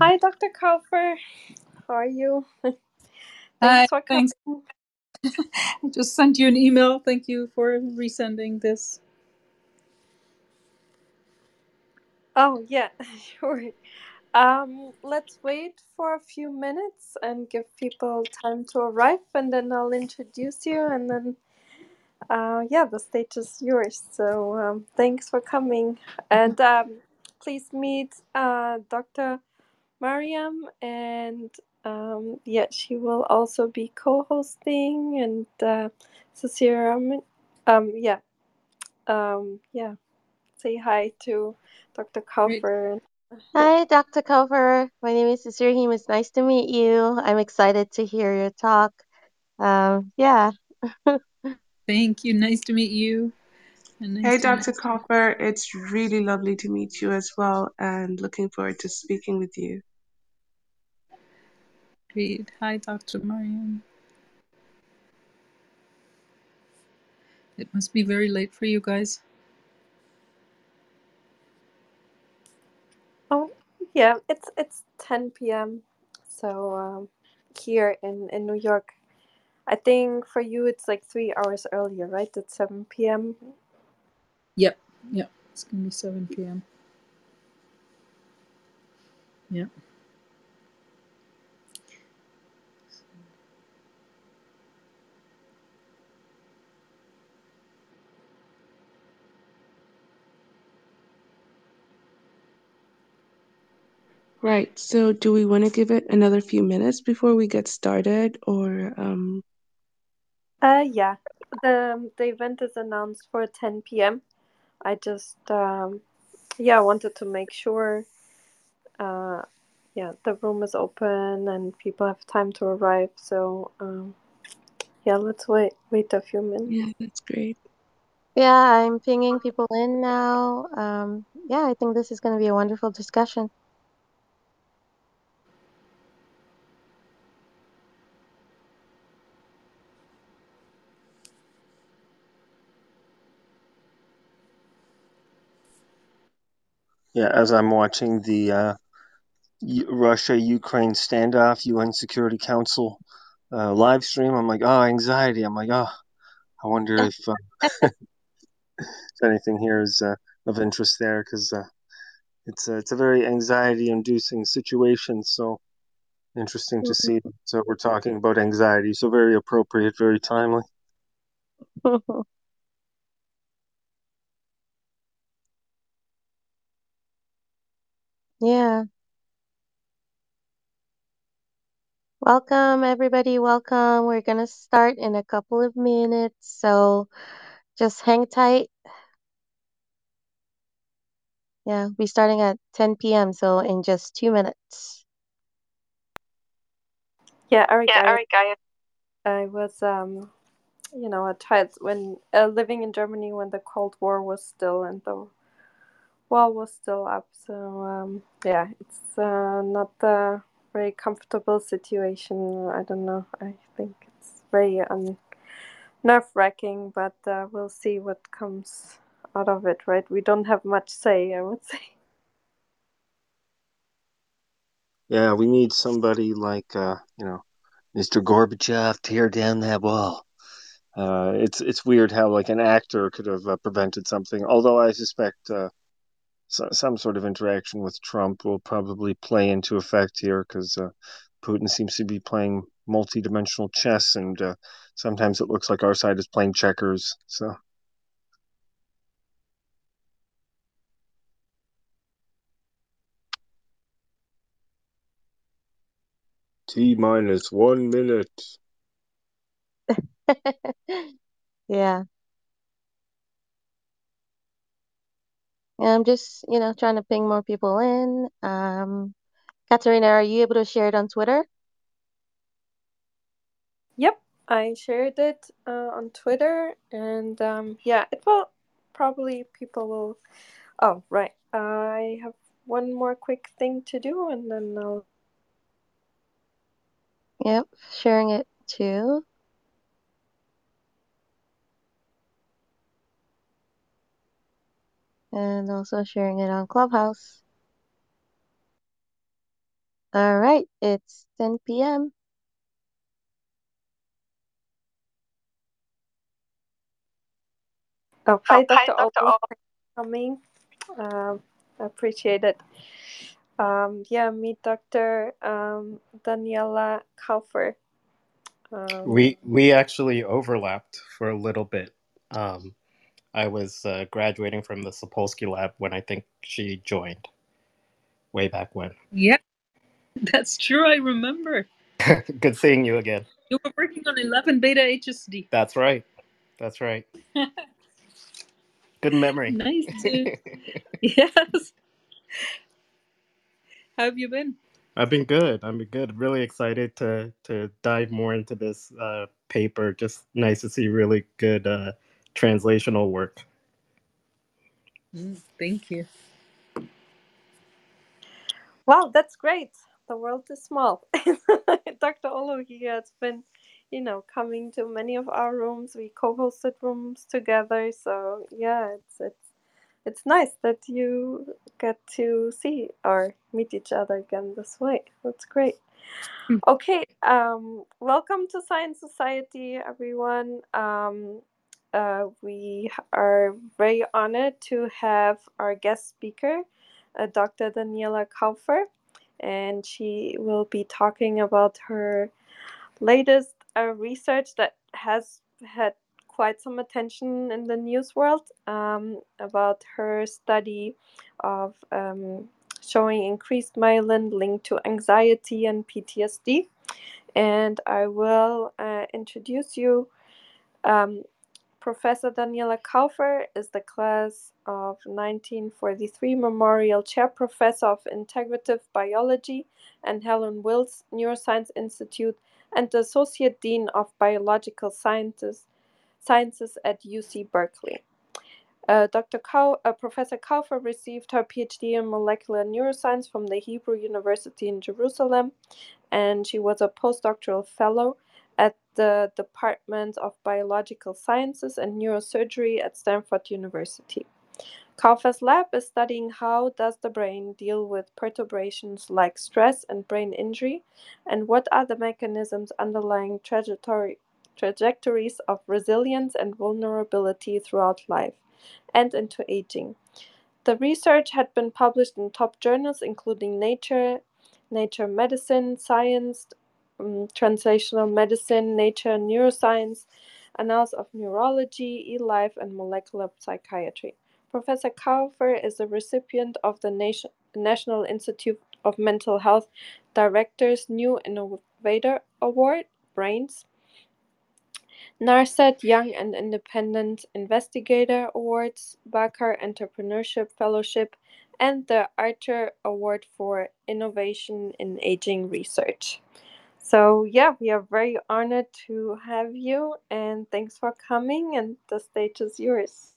Hi, Dr. Kaufer. How are you? Hi, Thanks for thanks. coming. I just sent you an email. Thank you for resending this. Oh, yeah, sure. Um, let's wait for a few minutes and give people time to arrive, and then I'll introduce you, and then, uh, yeah, the stage is yours. So, um, thanks for coming. And um, please meet uh, Dr. Mariam, and um, yeah, she will also be co-hosting, and uh, Cecilia, um, yeah, um, yeah, say hi to Dr. Great. Kaufer. Hi, Dr. Kaufer. My name is Sirhim. It's nice to meet you. I'm excited to hear your talk. Um, yeah. Thank you. Nice to meet you. Nice Hey, Dr. Copper. It's really lovely to meet you as well, and looking forward to speaking with you. Hi, Dr. Mariam. It must be very late for you guys. Oh, yeah, it's it's 10 p.m. So um, here in in New York, I think for you it's like three hours earlier, right? It's 7 p.m. Yep. Yep. It's gonna be 7 p.m. Yep. Right. So, do we want to give it another few minutes before we get started, or um? Uh, yeah, the the event is announced for 10 p.m. I just um, yeah, I wanted to make sure uh, yeah, the room is open and people have time to arrive. So um, yeah, let's wait wait a few minutes. Yeah, that's great. Yeah, I'm pinging people in now. Um, yeah, I think this is going to be a wonderful discussion. Yeah, as I'm watching the uh, Russia Ukraine standoff, UN Security Council uh, live stream, I'm like, oh, anxiety. I'm like, oh, I wonder if, uh, if anything here is uh, of interest there because uh, it's a, it's a very anxiety inducing situation. So interesting to see. So we're talking about anxiety. So very appropriate, very timely. Yeah. Welcome, everybody. Welcome. We're going to start in a couple of minutes. So just hang tight. Yeah, we're starting at 10 p.m. So in just two minutes. Yeah, Eric, Yeah, I Eric, I I was um you know a child when uh, living in Germany when the Cold War was still and the wall was still up. So um, yeah, it's uh, not a very comfortable situation. I don't know. I think it's very un- nerve wracking, but uh, we'll see what comes out of it. Right? We don't have much say. I would say. Yeah, we need somebody like, uh, you know, Mr. Gorbachev tear down that wall. Uh, it's it's weird how like an actor could have uh, prevented something. Although I suspect uh, so, some sort of interaction with Trump will probably play into effect here because uh, Putin seems to be playing multi-dimensional chess, and uh, sometimes it looks like our side is playing checkers. So T minus one minute. yeah. And I'm just, you know, trying to ping more people in. Um, Katarina, are you able to share it on Twitter? Yep, I shared it uh, on Twitter, and um, yeah, it will probably people will. Oh, right. I have one more quick thing to do, and then I'll. Yep, sharing it too. And also sharing it on Clubhouse. All right, it's 10 p.m. Oh, hi, Dr. Olu. Thanks for coming. Um, I appreciate it. Um, yeah, meet Dr. Um, Daniela Kaufer. Um, We we actually overlapped for a little bit. Um, I was uh, graduating from the Sapolsky lab when I think she joined, way back when. Yeah, that's true. I remember. Good seeing you again. You were working on 11 beta HSD. That's right. That's right. Good memory. Nice to. yes. How have you been? I've been good. I've been good. Really excited to to dive more into this uh, paper. Just nice to see really good uh, translational work. Mm, thank you. Wow, that's great. The world is small. Dr. Olu, he has been, you know, coming to many of our rooms. We co-hosted rooms together. So yeah, it's it's it's nice that you get to see or meet each other again this way. That's great. Hmm. Okay, um, welcome to Science Society, everyone. Um, uh, we are very honored to have our guest speaker, uh, Dr. Daniela Kaufer, and she will be talking about her latest uh, research that has had quite some attention in the news world um, about her study of um, showing increased myelin linked to anxiety and PTSD. And I will uh, introduce you. Um, Professor Daniela Kaufer is the class of 1943 Memorial Chair Professor of Integrative Biology and Helen Wills Neuroscience Institute and the Associate Dean of Biological Sciences, Sciences at UC Berkeley. Uh, Dr. Kau, uh, Professor Kaufer received her PhD in molecular neuroscience from the Hebrew University in Jerusalem, and she was a postdoctoral fellow the Department of Biological Sciences and Neurosurgery at Stanford University. Kaufer's lab is studying how does the brain deal with perturbations like stress and brain injury, and what are the mechanisms underlying trajectory, trajectories of resilience and vulnerability throughout life and into aging. The research had been published in top journals including Nature, Nature Medicine, Science, um, Translational Medicine, Nature and Neuroscience, Annals of Neurology, eLife, and Molecular Psychiatry. Professor Kaufer is a recipient of the Nation, National Institute of Mental Health Directors New Innovator Award, BRAINS, NARSAD Young and Independent Investigator Awards, Bakar Entrepreneurship Fellowship, and the Archer Award for Innovation in Aging Research. So, yeah, we are very honored to have you, and thanks for coming, and the stage is yours.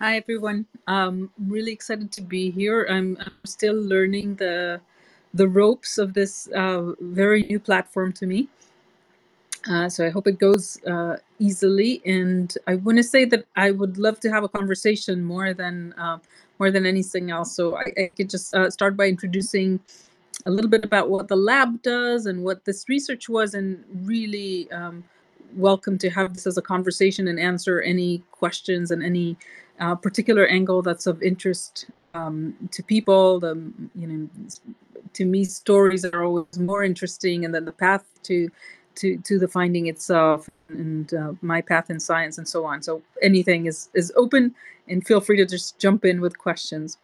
Hi everyone. Um, really excited to be here. I'm, I'm still learning the the ropes of this uh, very new platform to me. Uh, so I hope it goes uh, easily. And I want to say that I would love to have a conversation more than uh, more than anything else. So I, I could just uh, start by introducing a little bit about what the lab does and what this research was, and really um, welcome to have this as a conversation and answer any questions and any uh, particular angle that's of interest um, to people. The you know, to me, stories are always more interesting, and then the path to to to the finding itself and uh, my path in science and so on. So anything is is open, and feel free to just jump in with questions.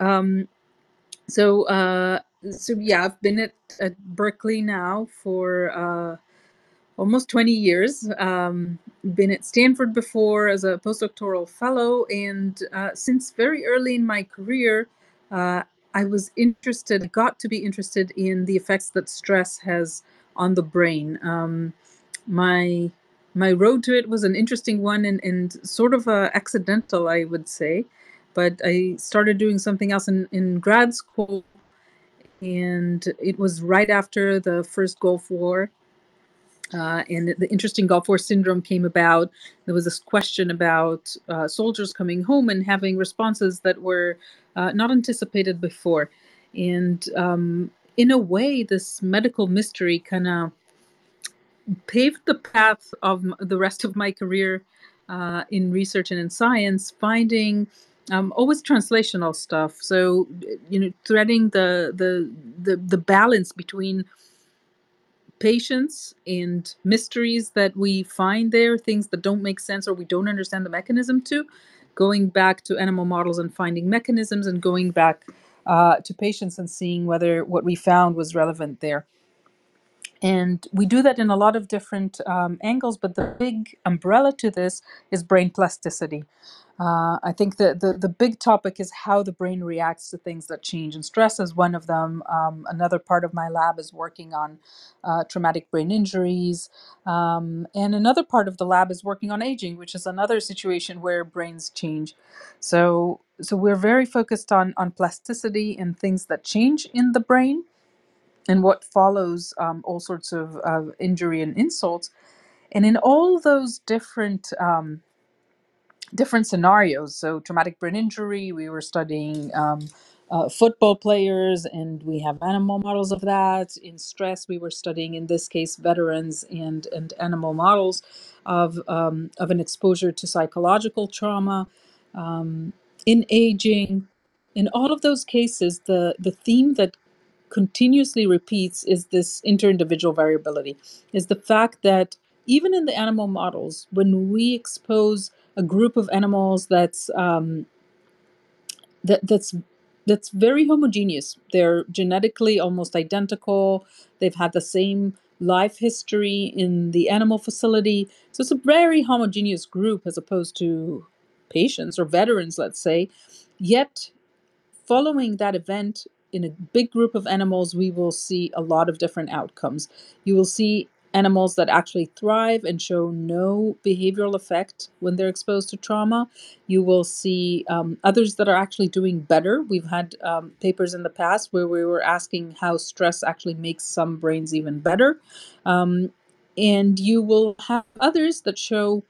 Um, so uh, so yeah, I've been at, at Berkeley now for uh, almost 20 years. Um, been at Stanford before as a postdoctoral fellow, and uh, since very early in my career, uh, I was interested, got to be interested in the effects that stress has on the brain. Um, my my road to it was an interesting one and, and sort of uh, accidental, I would say. But I started doing something else in, in grad school, and it was right after the first Gulf War Uh, and the interesting Gulf War syndrome came about. There was this question about uh, soldiers coming home and having responses that were uh, not anticipated before. And um, in a way, this medical mystery kind of paved the path of the rest of my career uh, in research and in science, finding um, always translational stuff. So, you know, threading the the the, the balance between patients and mysteries that we find there, things that don't make sense or we don't understand the mechanism to, going back to animal models and finding mechanisms, and going back uh, to patients and seeing whether what we found was relevant there. And we do that in a lot of different um, angles, but the big umbrella to this is brain plasticity. Uh, I think the, the, the big topic is how the brain reacts to things that change, and stress is one of them. Um, another part of my lab is working on uh, traumatic brain injuries. Um, and another part of the lab is working on aging, which is another situation where brains change. So, so we're very focused on, on plasticity and things that change in the brain and what follows um, all sorts of, of injury and insults. And in all those different um, different scenarios, so traumatic brain injury, we were studying um, uh, football players, and we have animal models of that. In stress, we were studying, in this case, veterans and and animal models of um, of an exposure to psychological trauma. Um, in aging, in all of those cases, the the theme that continuously repeats is this interindividual variability. Is the fact that even in the animal models when we expose a group of animals that's um, that that's that's very homogeneous they're genetically almost identical they've had the same life history in the animal facility so it's a very homogeneous group as opposed to patients or veterans let's say. Yet following that event in a big group of animals, we will see a lot of different outcomes. You will see animals that actually thrive and show no behavioral effect when they're exposed to trauma. You will see um, others that are actually doing better. We've had um, papers in the past where we were asking how stress actually makes some brains even better. Um, and you will have others that show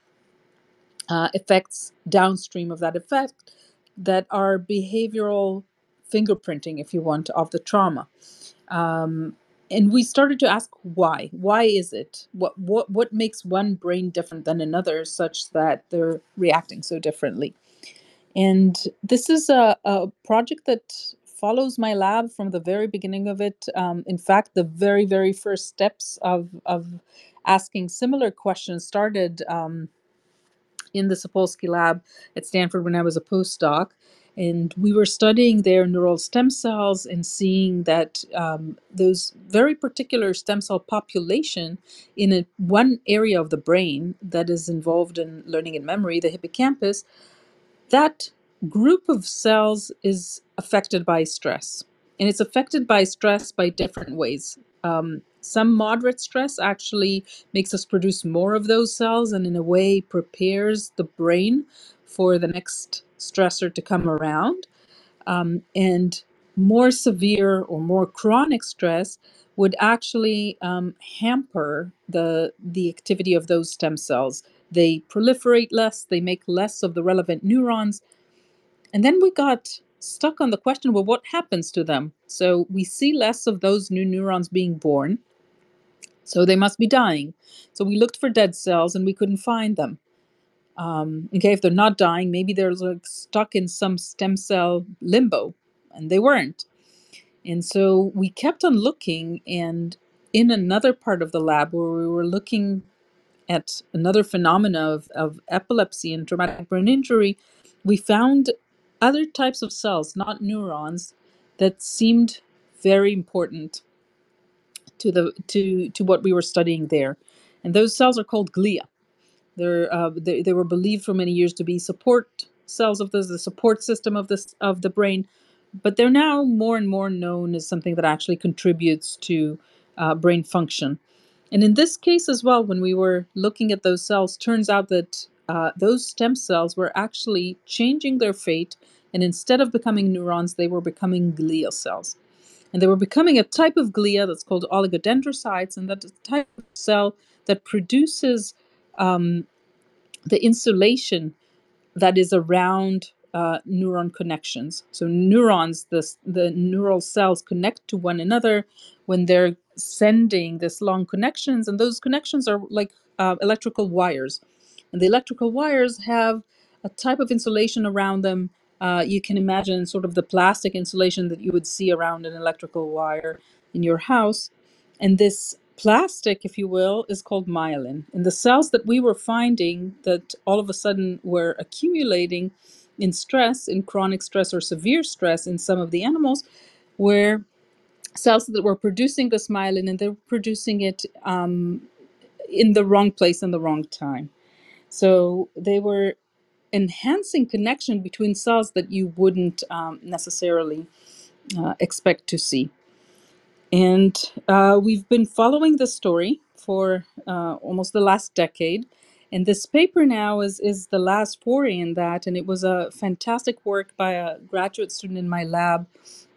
uh, effects downstream of that effect that are behavioral fingerprinting, if you want, of the trauma. Um, and we started to ask why. Why is it? What what what makes one brain different than another, such that they're reacting so differently? And this is a, a project that follows my lab from the very beginning of it. Um, in fact, the very very first steps of of asking similar questions started. Um, in the Sapolsky lab at Stanford when I was a postdoc. And we were studying their neural stem cells and seeing that um, those very particular stem cell population in a, one area of the brain that is involved in learning and memory, the hippocampus, that group of cells is affected by stress. And it's affected by stress by different ways. Um, some moderate stress actually makes us produce more of those cells and, in a way, prepares the brain for the next stressor to come around. Um, and more severe or more chronic stress would actually um, hamper the the activity of those stem cells. They proliferate less. They make less of the relevant neurons, and then we got stuck on the question: well, what happens to them? So we see less of those new neurons being born. So they must be dying. So we looked for dead cells and we couldn't find them. Um, okay, if they're not dying, maybe they're like stuck in some stem cell limbo, and they weren't. And so we kept on looking, and in another part of the lab where we were looking at another phenomena of, of epilepsy and traumatic brain injury, we found other types of cells, not neurons, that seemed very important to the to to what we were studying there. And those cells are called glia. They're, uh, they, they were believed for many years to be support cells of the, support system of this of the brain, but they're now more and more known as something that actually contributes to uh, brain function. And in this case as well, when we were looking at those cells, turns out that uh, those stem cells were actually changing their fate, and instead of becoming neurons, they were becoming glial cells. And they were becoming a type of glia that's called oligodendrocytes, and that type of cell that produces um, the insulation that is around uh, neuron connections. So neurons, the the neural cells connect to one another when they're sending this long connections, and those connections are like uh, electrical wires, and the electrical wires have a type of insulation around them. Uh, you can imagine sort of the plastic insulation that you would see around an electrical wire in your house, and this plastic, if you will, is called myelin. And the cells that we were finding that all of a sudden were accumulating in stress, in chronic stress or severe stress in some of the animals, were cells that were producing this myelin and they were producing it um, in the wrong place and the wrong time. So they were enhancing connection between cells that you wouldn't um, necessarily uh, expect to see. And uh, we've been following the story for uh, almost the last decade. And this paper now is, is the last foray in that. And it was a fantastic work by a graduate student in my lab,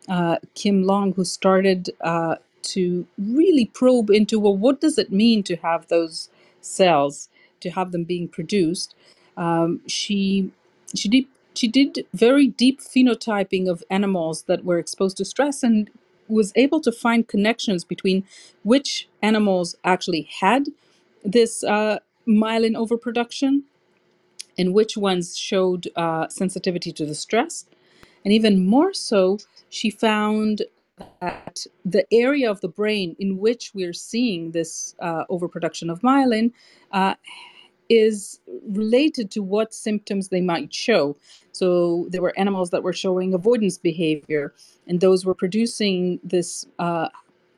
uh, Kim Long, who started uh, to really probe into well, what does it mean to have those cells, to have them being produced? Um, she she did she did very deep phenotyping of animals that were exposed to stress and was able to find connections between which animals actually had this uh, myelin overproduction and which ones showed uh, sensitivity to the stress. And even more so, she found that the area of the brain in which we're seeing this uh, overproduction of myelin uh, is related to what symptoms they might show. So there were animals that were showing avoidance behavior, and those were producing this uh,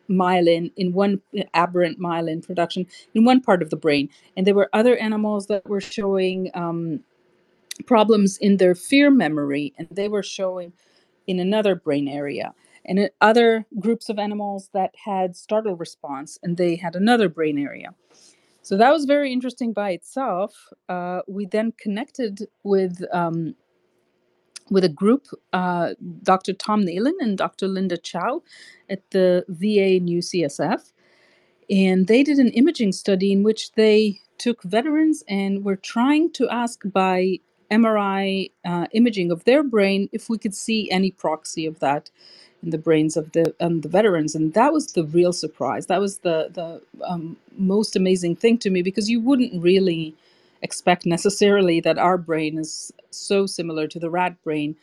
myelin in one aberrant myelin production in one part of the brain. And there were other animals that were showing um, problems in their fear memory, and they were showing in another brain area. And other groups of animals that had startle response, and they had another brain area. So that was very interesting by itself. Uh, we then connected with um, with a group, uh, Dr. Tom Neylan and Dr. Linda Chao at the VA in UCSF, and they did an imaging study in which they took veterans and were trying to ask by MRI uh, imaging of their brain if we could see any proxy of that in the brains of the um, the veterans, and that was the real surprise. That was the the um, most amazing thing to me because you wouldn't really expect necessarily that our brain is so similar to the rat brain,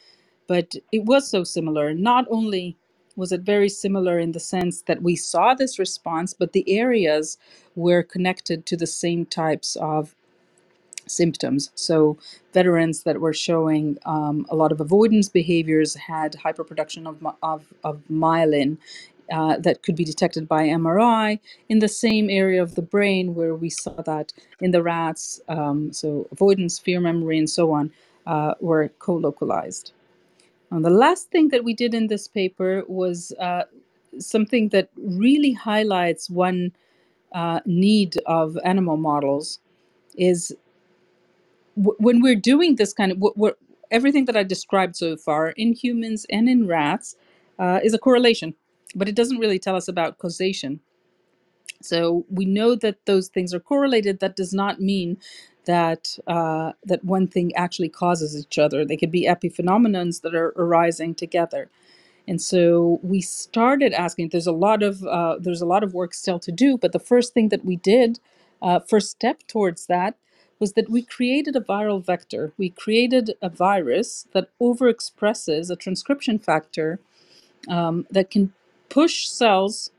but it was so similar. Not only was it very similar in the sense that we saw this response, but the areas were connected to the same types of symptoms. So, veterans that were showing um, a lot of avoidance behaviors had hyperproduction of, of, of myelin. Uh, that could be detected by MRI in the same area of the brain where we saw that in the rats. Um, so, avoidance, fear memory, and so on uh, were co localized. And the last thing that we did in this paper was uh, something that really highlights one uh, need of animal models is when we're doing this kind of what everything that I described so far in humans and in rats uh, is a correlation, but it doesn't really tell us about causation. So we know that those things are correlated. That does not mean that uh, that one thing actually causes each other. They could be epiphenomenons that are arising together. And so we started asking. There's a lot of uh, there's a lot of work still to do, but the first thing that we did, uh, first step towards that, was that we created a viral vector. We created a virus that overexpresses a transcription factor um, that can push cells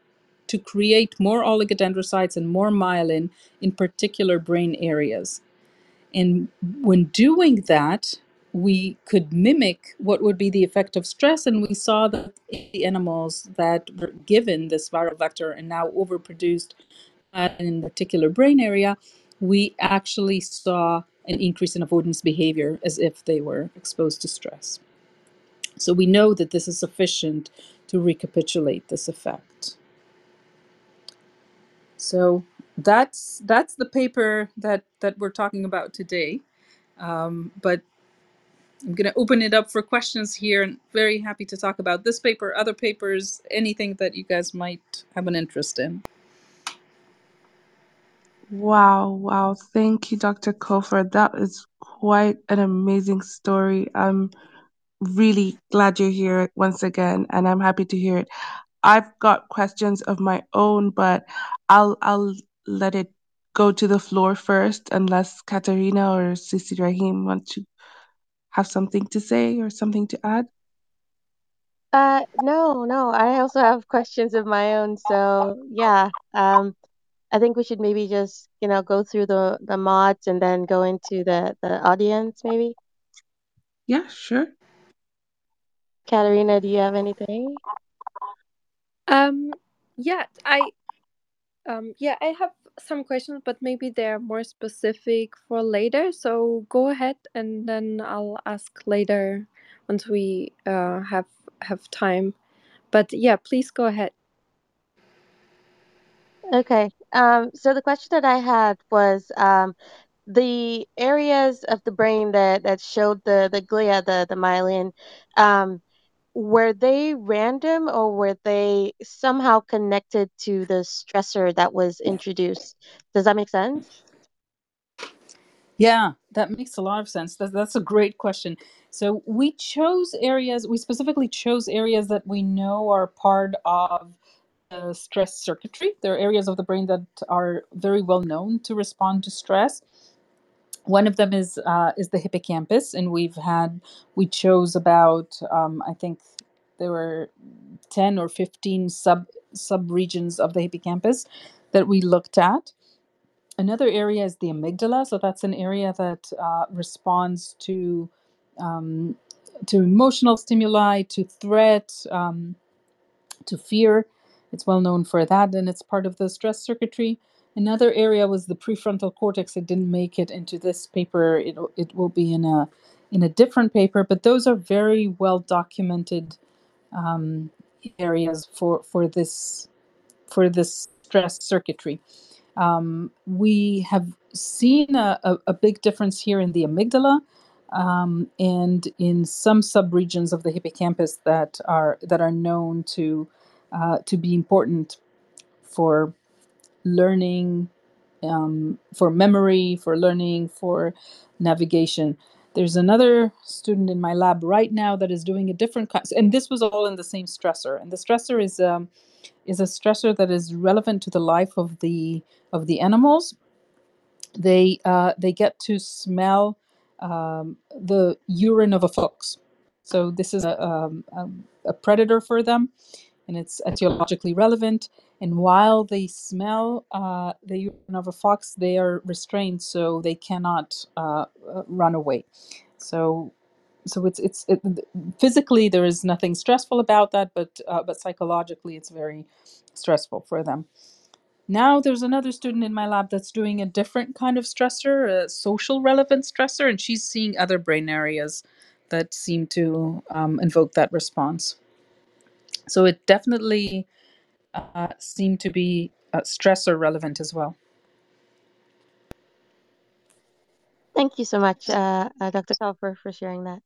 to create more oligodendrocytes and more myelin in particular brain areas. And when doing that, we could mimic what would be the effect of stress. And we saw that the animals that were given this viral vector and now overproduced in a particular brain area, we actually saw an increase in avoidance behavior as if they were exposed to stress. So we know that this is sufficient to recapitulate this effect. So that's that's the paper that that we're talking about today. Um, but I'm going to open it up for questions here and very happy to talk about this paper, other papers, anything that you guys might have an interest in. Wow, wow. Thank you, Dr. Kaufer. That is quite an amazing story. I'm really glad you're here once again, and I'm happy to hear it. I've got questions of my own, but I'll I'll let it go to the floor first, unless Katarina or Sisi Rahim want to have something to say or something to add. Uh, no, no, I also have questions of my own. So yeah, um, I think we should maybe just, you know, go through the the mods and then go into the the audience maybe. Yeah, sure. Katarina, do you have anything? Um, yeah, I um yeah, I have some questions, but maybe they're more specific for later. So go ahead, and then I'll ask later once we uh have have time. But yeah, please go ahead. Okay. Um, so the question that I had was um, the areas of the brain that that showed the the glia, the the myelin, um, were they random or were they somehow connected to the stressor that was introduced? Does that make sense? Yeah, that makes a lot of sense. That's, that's a great question. So we chose areas, we specifically chose areas that we know are part of the stress circuitry. There are areas of the brain that are very well known to respond to stress. One of them is uh, is the hippocampus, and we've had we chose about um, I think there were ten or fifteen sub sub regions of the hippocampus that we looked at Another area is the amygdala. So that's an area that uh, responds to um, to emotional stimuli, to threat, um, to fear. It's well known for that, and it's part of the stress circuitry. Another area was the prefrontal cortex. It didn't make it into this paper. It it will be in a in a different paper, but those are very well documented um, areas for for this for this stress circuitry. Um, we have seen a, a, a big difference here in the amygdala um, and in some subregions of the hippocampus that are that are known to uh, to be important for learning, um, for memory, for learning, for navigation. There's another student in my lab right now that is doing a different kind, and this was all in the same stressor. And the stressor is um, is a stressor that is relevant to the life of the of the animals. They uh, they get to smell um, the urine of a fox. So this is a, um, a, a predator for them, and it's ethologically relevant. And while they smell uh, the urine of a fox, they are restrained, so they cannot uh, uh, run away. So so it's it's it, physically there is nothing stressful about that, but uh, but psychologically it's very stressful for them. Now there's another student in my lab that's doing a different kind of stressor, a social relevant stressor, and she's seeing other brain areas that seem to um, invoke that response. So it definitely uh, seemed to be uh, stressor relevant as well. Thank you so much, uh, uh, Dr. Kaufer, for sharing that.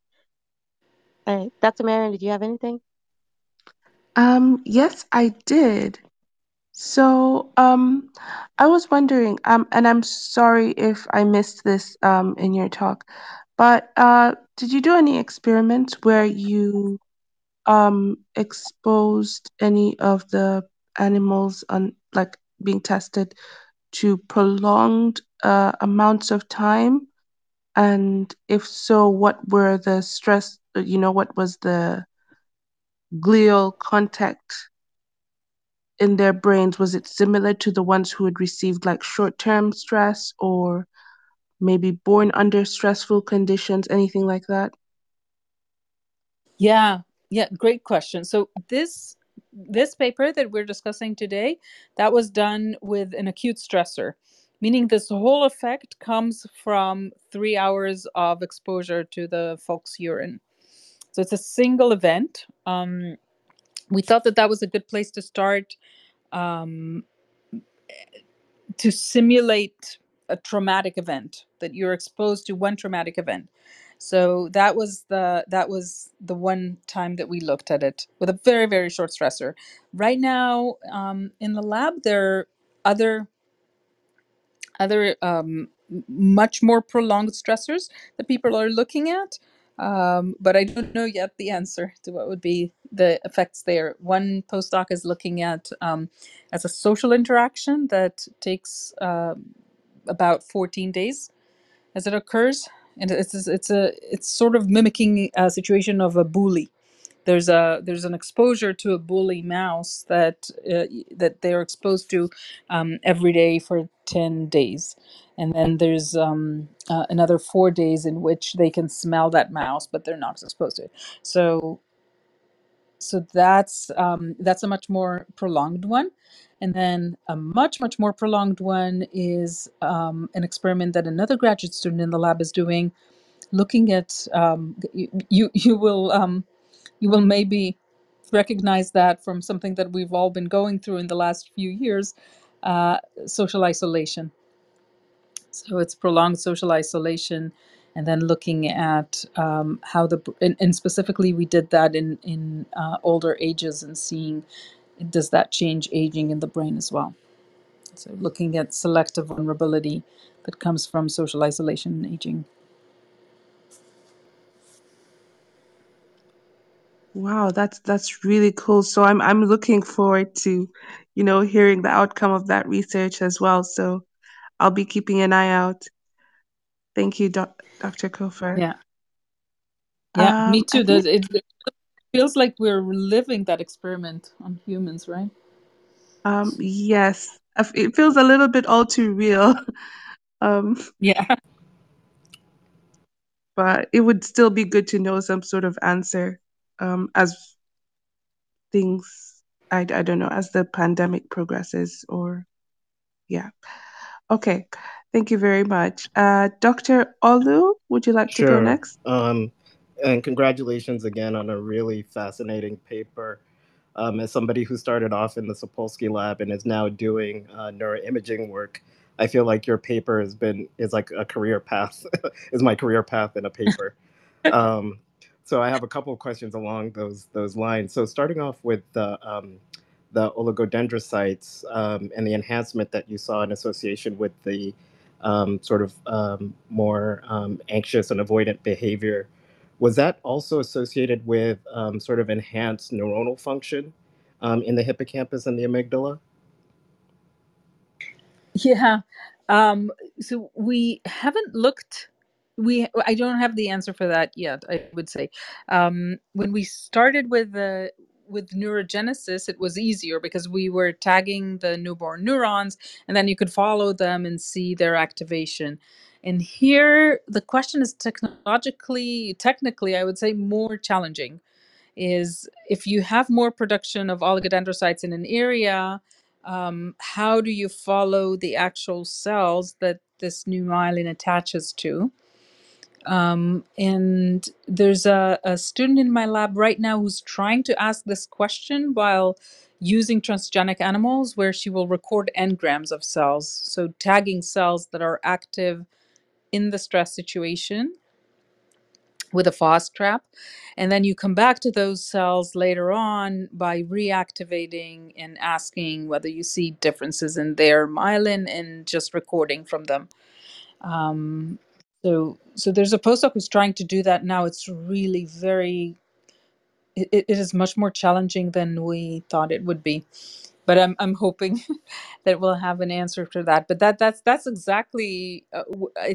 All right, Dr. Mariam, did you have anything? Um, yes, I did. So, um, I was wondering, um, and I'm sorry if I missed this um in your talk, but uh, did you do any experiments where you um exposed any of the animals on like being tested to prolonged uh, amounts of time? And if so, what were the stress, you know, what was the glial contact in their brains? Was it similar to the ones who had received like short term stress or maybe born under stressful conditions, anything like that? Yeah, yeah, great question. So this this paper that we're discussing today, that was done with an acute stressor, meaning this whole effect comes from three hours of exposure to the fox urine. So it's a single event. Um, we thought that that was a good place to start um, to simulate a traumatic event that you're exposed to one traumatic event so that was the that was the one time that we looked at it with a very very short stressor right now um, in the lab there are other other um, much more prolonged stressors that people are looking at. Um, but I don't know yet the answer to what would be the effects there. One postdoc is looking at um, as a social interaction that takes uh, about 14 days as it occurs, and it's it's a it's sort of mimicking a situation of a bully. There's a there's an exposure to a bully mouse that uh, that they're exposed to um, every day for 10 days. And then there's um, uh, another four days in which they can smell that mouse but they're not exposed to it. So so that's um, that's a much more prolonged one and then a much much more prolonged one is um, an experiment that another graduate student in the lab is doing looking at um, you, you will um, you will maybe recognize that from something that we've all been going through in the last few years uh, social isolation. So it's prolonged social isolation, and then looking at um, how the and, and specifically we did that in in uh, older ages and seeing does that change aging in the brain as well. So looking at selective vulnerability that comes from social isolation and aging. Wow, that's that's really cool. So I'm I'm looking forward to, you know, hearing the outcome of that research as well. So I'll be keeping an eye out. Thank you, Dr. Kaufer. Yeah, yeah, me Um, I too. think it, it feels like we're living that experiment on humans, right? um yes, it feels a little bit all too real. Um, Yeah. but it would still be good to know some sort of answer um as things I I don't know, as the pandemic progresses or yeah. Okay. Thank you very much. Uh, Dr. Olu, would you like to go next? Um, and congratulations again on a really fascinating paper. Um, as somebody who started off in the Sapolsky lab and is now doing uh, neuroimaging work, I feel like your paper has been is like a career path, is my career path in a paper. Um, so I have a couple of questions along those those lines. So starting off with the um, the oligodendrocytes um, and the enhancement that you saw in association with the um, sort of um, more um, anxious and avoidant behavior. Was that also associated with um, sort of enhanced neuronal function um, in the hippocampus and the amygdala? Yeah. Um, so we haven't looked. We I don't have the answer for that yet. I would say when we started with the with neurogenesis, it was easier because we were tagging the newborn neurons, and then you could follow them and see their activation. And here, the question is technologically, technically, I would say more challenging is if you have more production of oligodendrocytes in an area, um, how do you follow the actual cells that this new myelin attaches to? Um, and there's a, a student in my lab right now who's trying to ask this question while using transgenic animals, where she will record engrams of cells, so tagging cells that are active in the stress situation with a Fos TRAP. And then you come back to those cells later on by reactivating and asking whether you see differences in their myelin and just recording from them. Um, so, so there's a postdoc who's trying to do that now. It's really very, it, it is much more challenging than we thought it would be. But I'm, I'm hoping that we'll have an answer to that. But that that's that's exactly uh,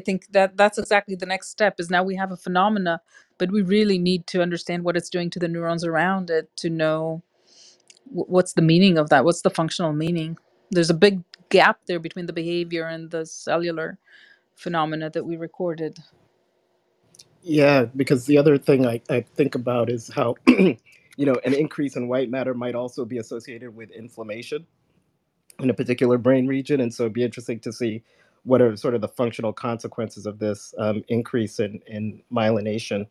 think that that's exactly the next step is now we have a phenomena, but we really need to understand what it's doing to the neurons around it to know wh- what's the meaning of that. What's the functional meaning? There's a big gap there between the behavior and the cellular phenomena that we recorded. Yeah, because the other thing I, I think about is how, you know, an increase in white matter might also be associated with inflammation in a particular brain region. And so it'd be interesting to see what are sort of the functional consequences of this um, increase in, in myelination.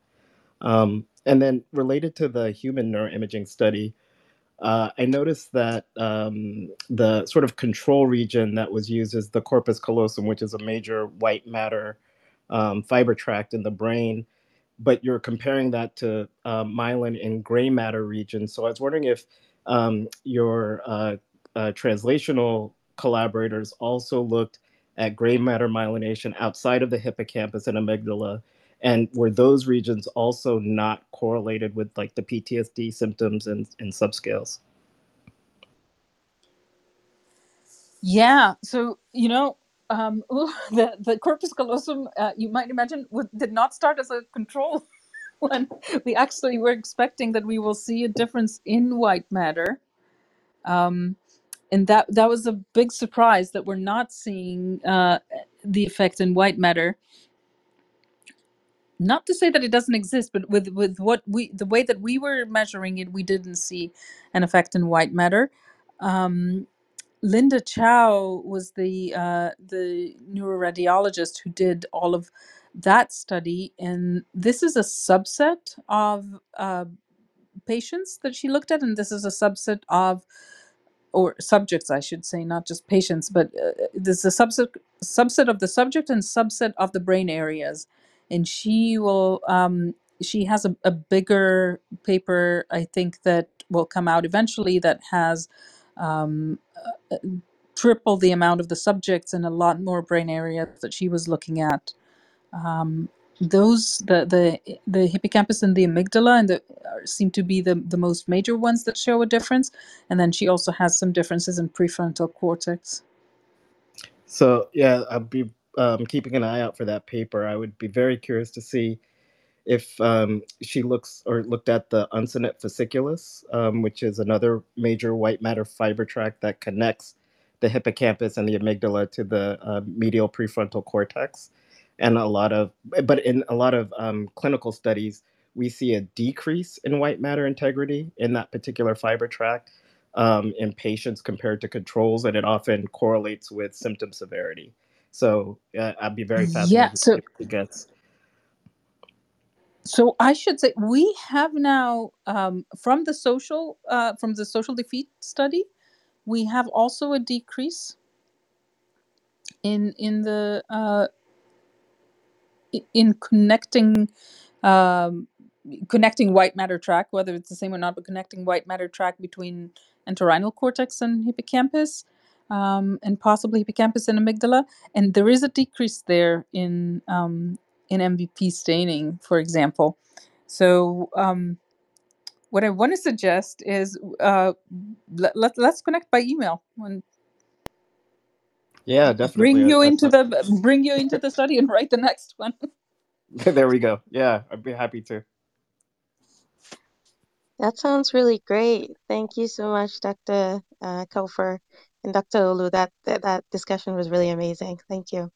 Um, and then related to the human neuroimaging study, uh, I noticed that um, the sort of control region that was used is the corpus callosum, which is a major white matter um, fiber tract in the brain. But you're comparing that to uh, myelin in gray matter region. So I was wondering if um, your uh, uh, translational collaborators also looked at gray matter myelination outside of the hippocampus and amygdala? And were those regions also not correlated with like the PTSD symptoms and, and subscales? Yeah. So you know, um, the the corpus callosum, uh, you might imagine, would, did not start as a control when we actually were expecting that we will see a difference in white matter. Um, and that that was a big surprise that we're not seeing uh, the effect in white matter. Not to say that it doesn't exist, but with with what we the way that we were measuring it, we didn't see an effect in white matter. Um, Linda Chao was the uh, the neuroradiologist who did all of that study, and this is a subset of uh, patients that she looked at, and this is a subset of or subjects, I should say, not just patients, but uh, there's a subset subset of the subject and subset of the brain areas, and she will um, she has a, a bigger paper, I think, that will come out eventually that has. Um, uh, triple the amount of the subjects and a lot more brain areas that she was looking at. Um, those the the the hippocampus and the amygdala and the seem to be the the most major ones that show a difference. And then she also has some differences in prefrontal cortex. So yeah, I'll be um, keeping an eye out for that paper. I would be very curious to see if um, she looks or looked at the uncinate fasciculus, um, which is another major white matter fiber tract that connects the hippocampus and the amygdala to the uh, medial prefrontal cortex. And a lot of, but in a lot of um, clinical studies, we see a decrease in white matter integrity in that particular fiber tract um, in patients compared to controls, and it often correlates with symptom severity. So uh, I'd be very Yeah. fascinated to So it gets so I should say we have now um, from the social uh, from the social defeat study, we have also a decrease in in the uh, in connecting um, connecting white matter tract, whether it's the same or not, but connecting white matter tract between entorhinal cortex and hippocampus, um, and possibly hippocampus and amygdala. And there is a decrease there in um, in MBP staining, for example. So um, what I want to suggest is uh, let, let, let's connect by email and Yeah, bring definitely. you I, I into thought, the bring you into the study and write the next one. there we go. Yeah, I'd be happy to. That sounds really great. Thank you so much, Dr. Uh, Kaufer and Dr. Olu. That, that that discussion was really amazing. Thank you.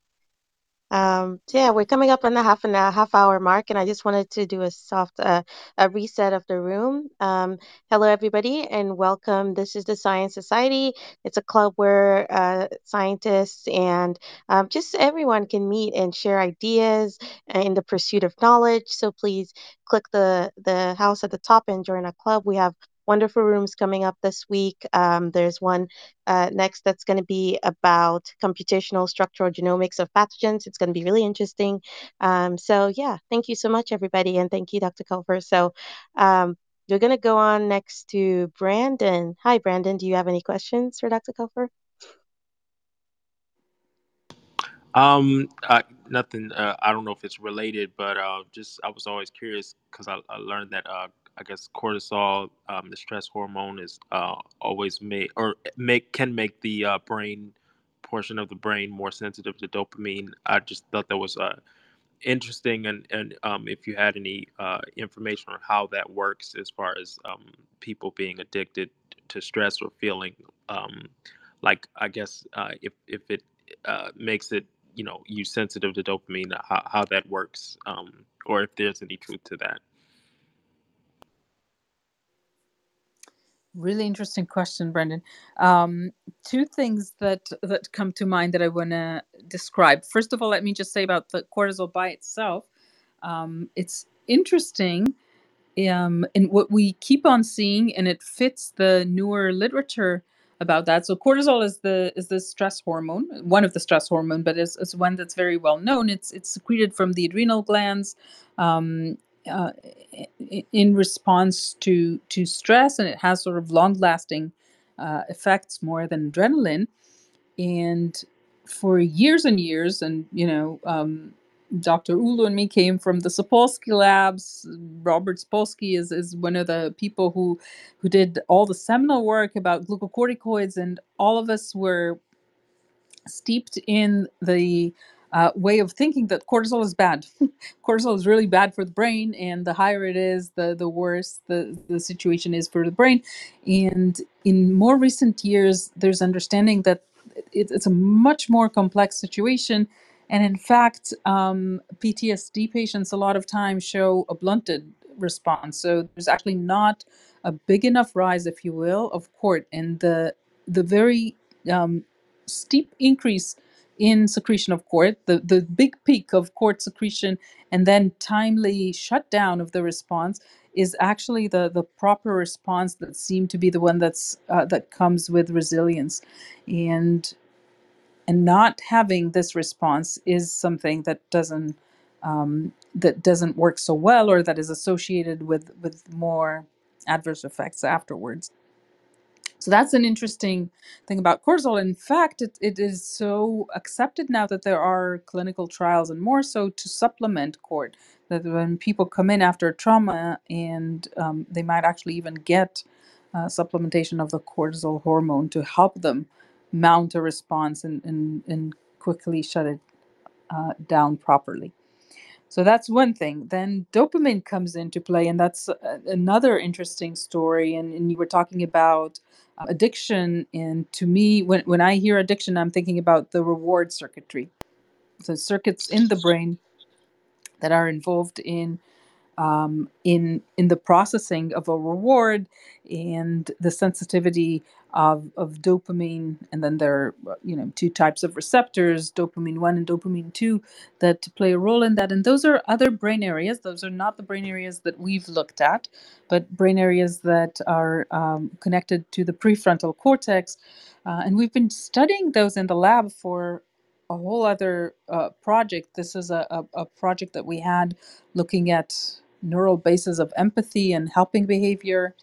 Um, yeah, we're coming up on the half an hour, half hour mark, and I just wanted to do a soft uh, a reset of the room. Um, hello, everybody, and welcome. This is the Science Society. It's a club where uh, scientists and um, just everyone can meet and share ideas uh, in the pursuit of knowledge. So please click the the house at the top and join our club. We have wonderful rooms coming up this week. Um, there's one uh, next, that's going to be about computational structural genomics of pathogens. It's going to be really interesting. Um, so, yeah, thank you so much, everybody. And thank you, Dr. Kaufer. So, um, we're going to go on next to Brandon. Hi, Brandon. Do you have any questions for Dr. Kaufer? Um, nothing. Uh, I don't know if it's related, but uh, just I was always curious because I, I learned that uh, I guess cortisol, um, the stress hormone, is uh, always make or make can make the uh, brain portion of the brain more sensitive to dopamine. I just thought that was uh, interesting, and and um, if you had any uh, information on how that works as far as um, people being addicted to stress or feeling um, like I guess uh, if if it uh, makes it you know you sensitive to dopamine, how, how that works, um, or if there's any truth to that. Really interesting question, Brendan. Um, two things that that come to mind that I want to describe. First of all, let me just say about the cortisol by itself. Um, it's interesting um, and what we keep on seeing, and it fits the newer literature about that. So cortisol is the is the stress hormone, one of the stress hormone, but it's, it's one that's very well known. It's it's secreted from the adrenal glands um, uh, in response to to stress, and it has sort of long lasting uh, effects more than adrenaline. And for years and years, and you know, um, Dr. Ulu and me came from the Sapolsky labs. Robert Sapolsky is, is one of the people who who did all the seminal work about glucocorticoids, and all of us were steeped in the uh, way of thinking that cortisol is bad. cortisol is really bad for the brain, and the higher it is, the the worse the the situation is for the brain. And in more recent years, there's understanding that it, it's a much more complex situation. And in fact, um, PTSD patients a lot of times show a blunted response. So there's actually not a big enough rise, if you will, of cort, and the the very um, steep increase in secretion of cort, the, the big peak of cort secretion, and then timely shutdown of the response is actually the, the proper response that seemed to be the one that's uh, that comes with resilience, and and not having this response is something that doesn't um, that doesn't work so well or that is associated with with more adverse effects afterwards. So that's an interesting thing about cortisol. In fact, it, it is so accepted now that there are clinical trials and more so to supplement cort. That when people come in after trauma and um, they might actually even get uh, supplementation of the cortisol hormone to help them mount a response and, and, and quickly shut it uh, down properly. So that's one thing. Then dopamine comes into play, and that's uh, another interesting story. And, and you were talking about Um, addiction. And to me, when, when I hear addiction, I'm thinking about the reward circuitry. So circuits in the brain that are involved in um, in in the processing of a reward and the sensitivity of, of dopamine and then there are uh, you know two types of receptors dopamine 1 and dopamine 2 that play a role in that. And those are other brain areas. Those are not the brain areas that we've looked at but brain areas that are um, connected to the prefrontal cortex. Uh, and we've been studying those in the lab for a whole other uh, project. This is a, a, a project that we had looking at neural basis of empathy and helping behavior.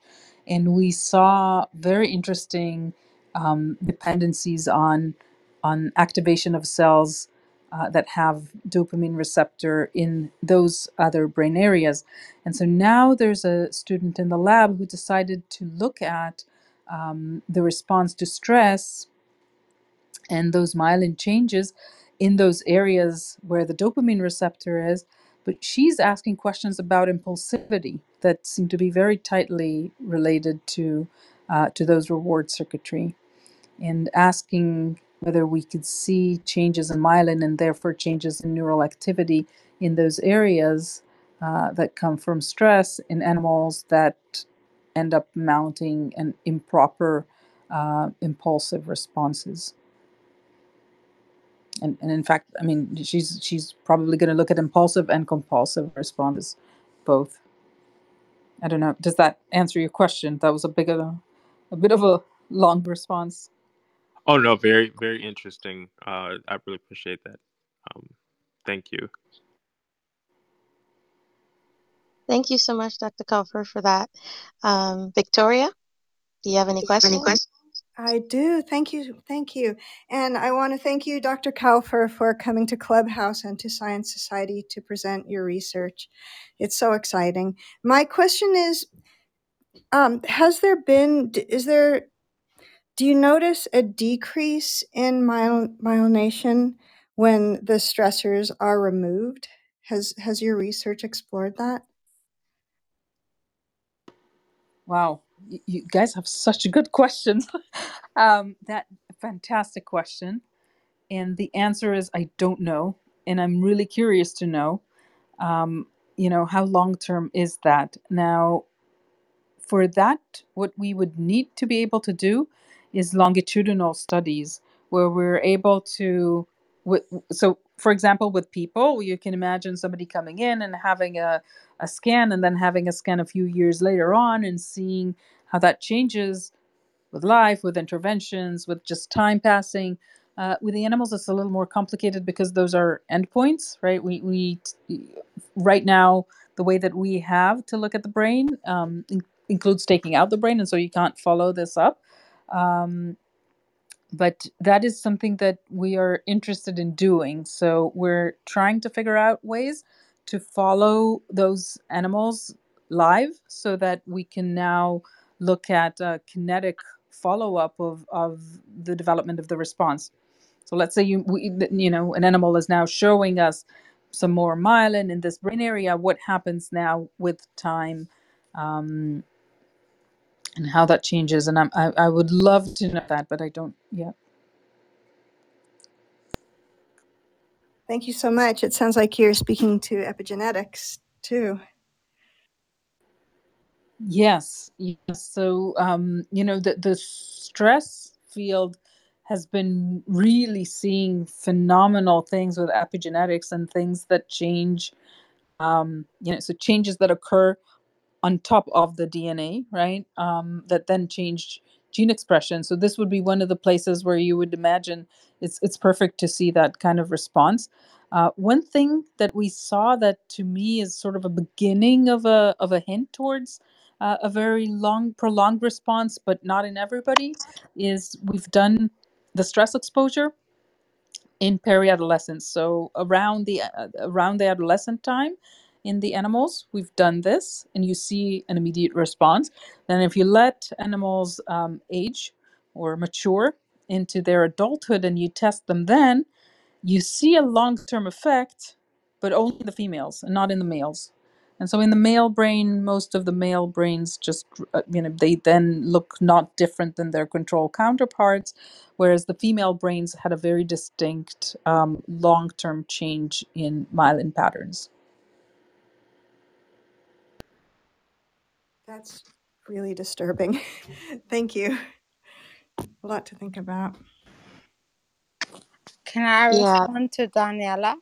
And we saw very interesting um, dependencies on, on activation of cells uh, that have dopamine receptor in those other brain areas. And so now there's a student in the lab who decided to look at um, the response to stress and those myelin changes in those areas where the dopamine receptor is. But she's asking questions about impulsivity that seem to be very tightly related to uh, to those reward circuitry, and asking whether we could see changes in myelin and therefore changes in neural activity in those areas uh, that come from stress in animals that end up mounting an improper uh, impulsive responses and, and in fact i mean she's she's probably going to look at impulsive and compulsive responses both i don't know does that answer your question that was a big a, a bit of a long response Oh no, very very interesting. Uh, I really appreciate that. Um, thank you. Thank you so much, Dr. Kaufer, for that. Um, Victoria, do you have any questions? I do. Thank you. Thank you. And I want to thank you, Dr. Kaufer, for coming to Clubhouse and to Science Society to present your research. It's so exciting. My question is um, Has there been, is there, do you notice a decrease in myel- myelination when the stressors are removed? Has, has your research explored that? wow you, guys have such a good questions. Um, that fantastic question. And the answer is i don't know. And i'm really curious to know um, you know how long term is that? Now for that, what we would need to be able to do is longitudinal studies where we're able to. wi- So, for example, with people, you can imagine somebody coming in and having a, a scan and then having a scan a few years later on and seeing how that changes with life, with interventions, with just time passing. Uh, with the animals, it's a little more complicated because those are endpoints, right? We, we right now the way that we have to look at the brain um, in- includes taking out the brain, and so you can't follow this up. Um, but that is something that we are interested in doing. So we're trying to figure out ways to follow those animals live so that we can now look at a kinetic follow up of, of the development of the response. So let's say you we, you know an animal is now showing us some more myelin in this brain area. What happens now with time? Um, and how that changes, and I'm, I I would love to know that, but I don't yet. Thank you so much. It sounds like you're speaking to epigenetics too. Yes, yes. So, um, you know, the the stress field has been really seeing phenomenal things with epigenetics and things that change, um, you know, so changes that occur on top of the DNA, right? Um, that then changed gene expression. So this would be one of the places where you would imagine it's it's perfect to see that kind of response. Uh, one thing that we saw that to me is sort of a beginning of a of a hint towards uh, a very long prolonged response, but not in everybody, is we've done the stress exposure in peri-adolescence so around the uh, around the adolescent time in the animals we've done this and you see an immediate response. Then if you let animals um, age or mature into their adulthood and you test them then you see a long-term effect but only in the females and not in the males and so in the male brain most of the male brains just uh, you know they then look not different than their control counterparts whereas the female brains had a very distinct um, long-term change in myelin patterns That's really disturbing. Thank you. A lot to think about. Can I Yeah. respond to Daniela?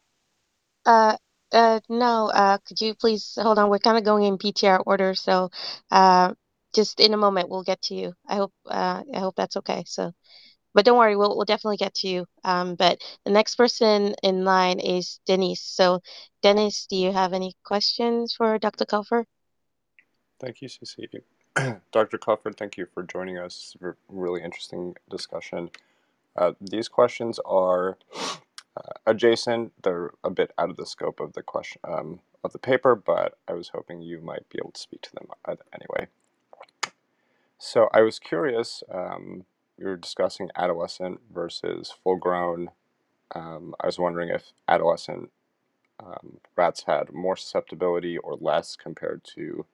Uh, uh, no, uh, could you please hold on? We're kind of going in PTR order, so uh, just in a moment we'll get to you. I hope uh, I hope that's okay. So, but don't worry, we'll we'll definitely get to you. Um, but the next person in line is Denise. So, Dennis, do you have any questions for Dr. Kaufer? Thank you, Cece. Dr. Kaufer, thank you for joining us. for a Really interesting discussion. Uh, these questions are uh, adjacent. They're a bit out of the scope of the question um, of the paper, but I was hoping you might be able to speak to them uh, anyway. So I was curious. Um, you were discussing adolescent versus full-grown. Um, I was wondering if adolescent um, rats had more susceptibility or less compared to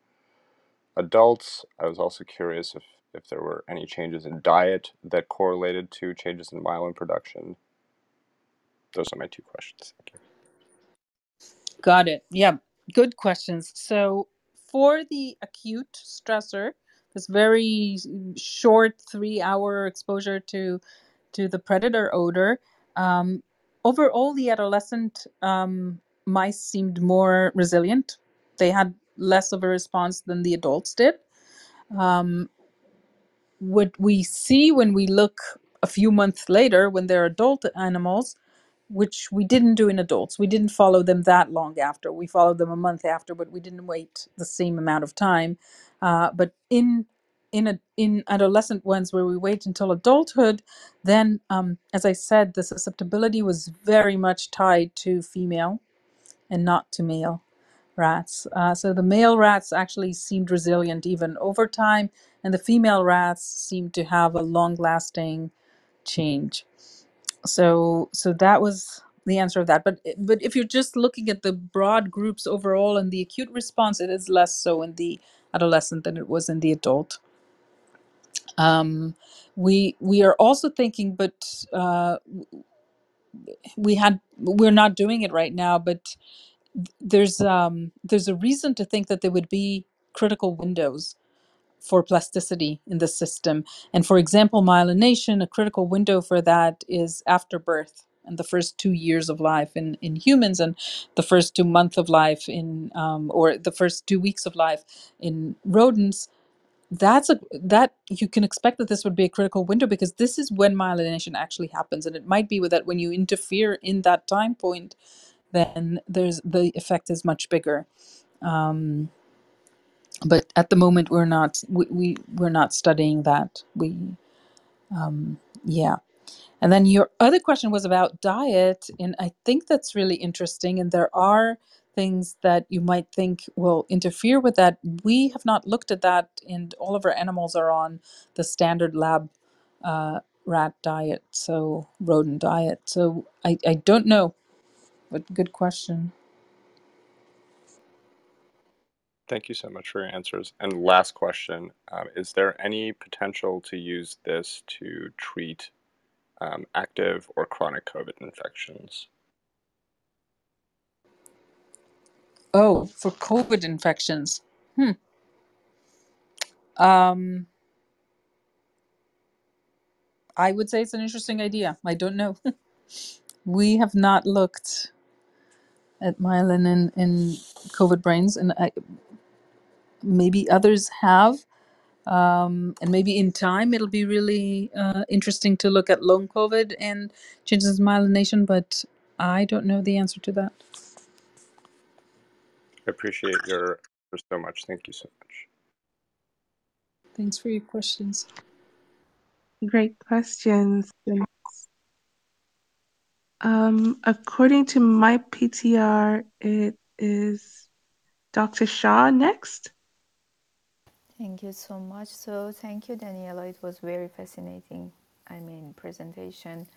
adults. I was also curious if, if there were any changes in diet that correlated to changes in myelin production. Those are my two questions. Thank you. got it yeah good questions so for the acute stressor this very short three hour exposure to to the predator odor um, overall the adolescent um, mice seemed more resilient they had less of a response than the adults did um, what we see when we look a few months later when they're adult animals which we didn't do in adults we didn't follow them that long after we followed them a month after but we didn't wait the same amount of time uh, but in in a, in adolescent ones where we wait until adulthood then um, as i said the susceptibility was very much tied to female and not to male rats. Uh, so the male rats actually seemed resilient even over time, and the female rats seemed to have a long-lasting change. So, so that was the answer of that. But but if you're just looking at the broad groups overall and the acute response, it is less so in the adolescent than it was in the adult. Um, we we are also thinking, but uh, we had we're not doing it right now, but there's um there's a reason to think that there would be critical windows for plasticity in the system. And for example myelination a critical window for that is after birth and the first two years of life in in humans and the first two months of life in um, or the first two weeks of life in rodents. That's a that you can expect that this would be a critical window because this is when myelination actually happens. And it might be with that when you interfere in that time point then there's the effect is much bigger. Um, but at the moment, we're not we, we we're not studying that. We um, yeah. And then your other question was about diet, and I think that's really interesting. And there are things that you might think will interfere with that. We have not looked at that, and all of our animals are on the standard lab uh, rat diet, so rodent diet. So I, I don't know, but good question. Thank you so much for your answers. And last question um, Is there any potential to use this to treat um, active or chronic COVID infections? Oh, for COVID infections. Hmm. Um, I would say it's an interesting idea. I don't know. we have not looked at myelin in, in COVID brains, and I, maybe others have. Um, and maybe in time it'll be really uh, interesting to look at long COVID and changes in myelination, but I don't know the answer to that. I appreciate your answers so much. Thank you so much. Thanks for your questions. Great questions. Um, according to my PTR, it is Dr. Shaw next. Thank you so much. So thank you, Daniela. It was very fascinating. I mean, presentation.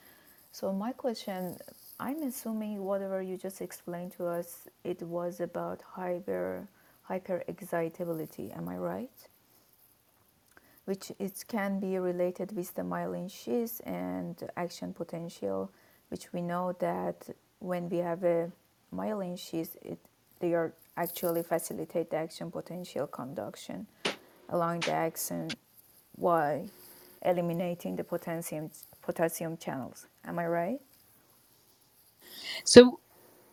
So my question, I'm assuming whatever you just explained to us, it was about hyper hyper excitability. Am I right? Which it can be related with the myelin sheath and action potential, which we know that when we have a myelin sheath, it they are actually facilitate the action potential conduction along the axon while eliminating the potassium potassium channels. Am I right? So,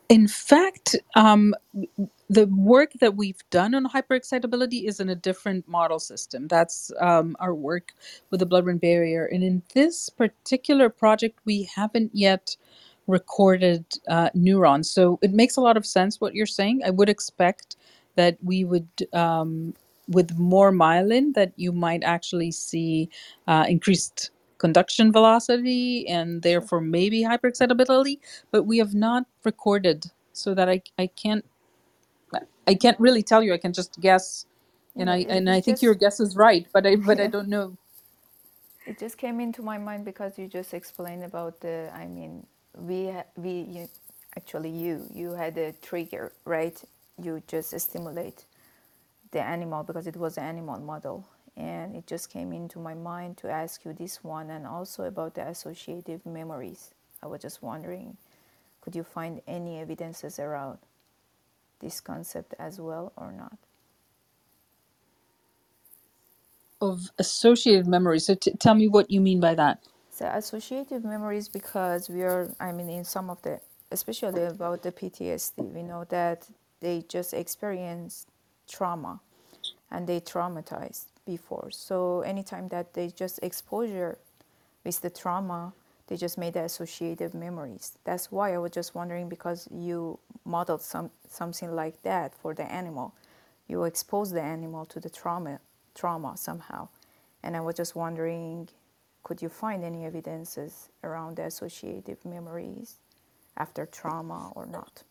in fact, um, the work that we've done on hyperexcitability is in a different model system. That's um, our work with the blood brain barrier. And in this particular project, we haven't yet recorded uh, neurons. So it makes a lot of sense what you're saying. I would expect that we would, um, with more myelin, that you might actually see uh, increased conduction velocity and therefore maybe hyperexcitability. But we have not recorded so that I, I can't I can't really tell you. I can just guess, and I and I think your just guess is right, but I but I yeah, don't know. it just came into my mind because you just explained about the. I mean, we ha- we you, actually you you had a trigger, right? You just stimulate the animal because it was an animal model, and it just came into my mind to ask you this one and also about the associative memories. I was just wondering, could you find any evidences around this concept as well or not? Of associative memories. So t- tell me what you mean by that. So associative memories because we are I mean in some of the especially about the PTSD, we know that they just experience trauma and they traumatized before. So anytime that they just exposure with the trauma, they just made the associative memories. That's why I was just wondering because you modeled some something like that for the animal. You expose the animal to the trauma trauma somehow. And I was just wondering could you find any evidences around the associative memories after trauma or not?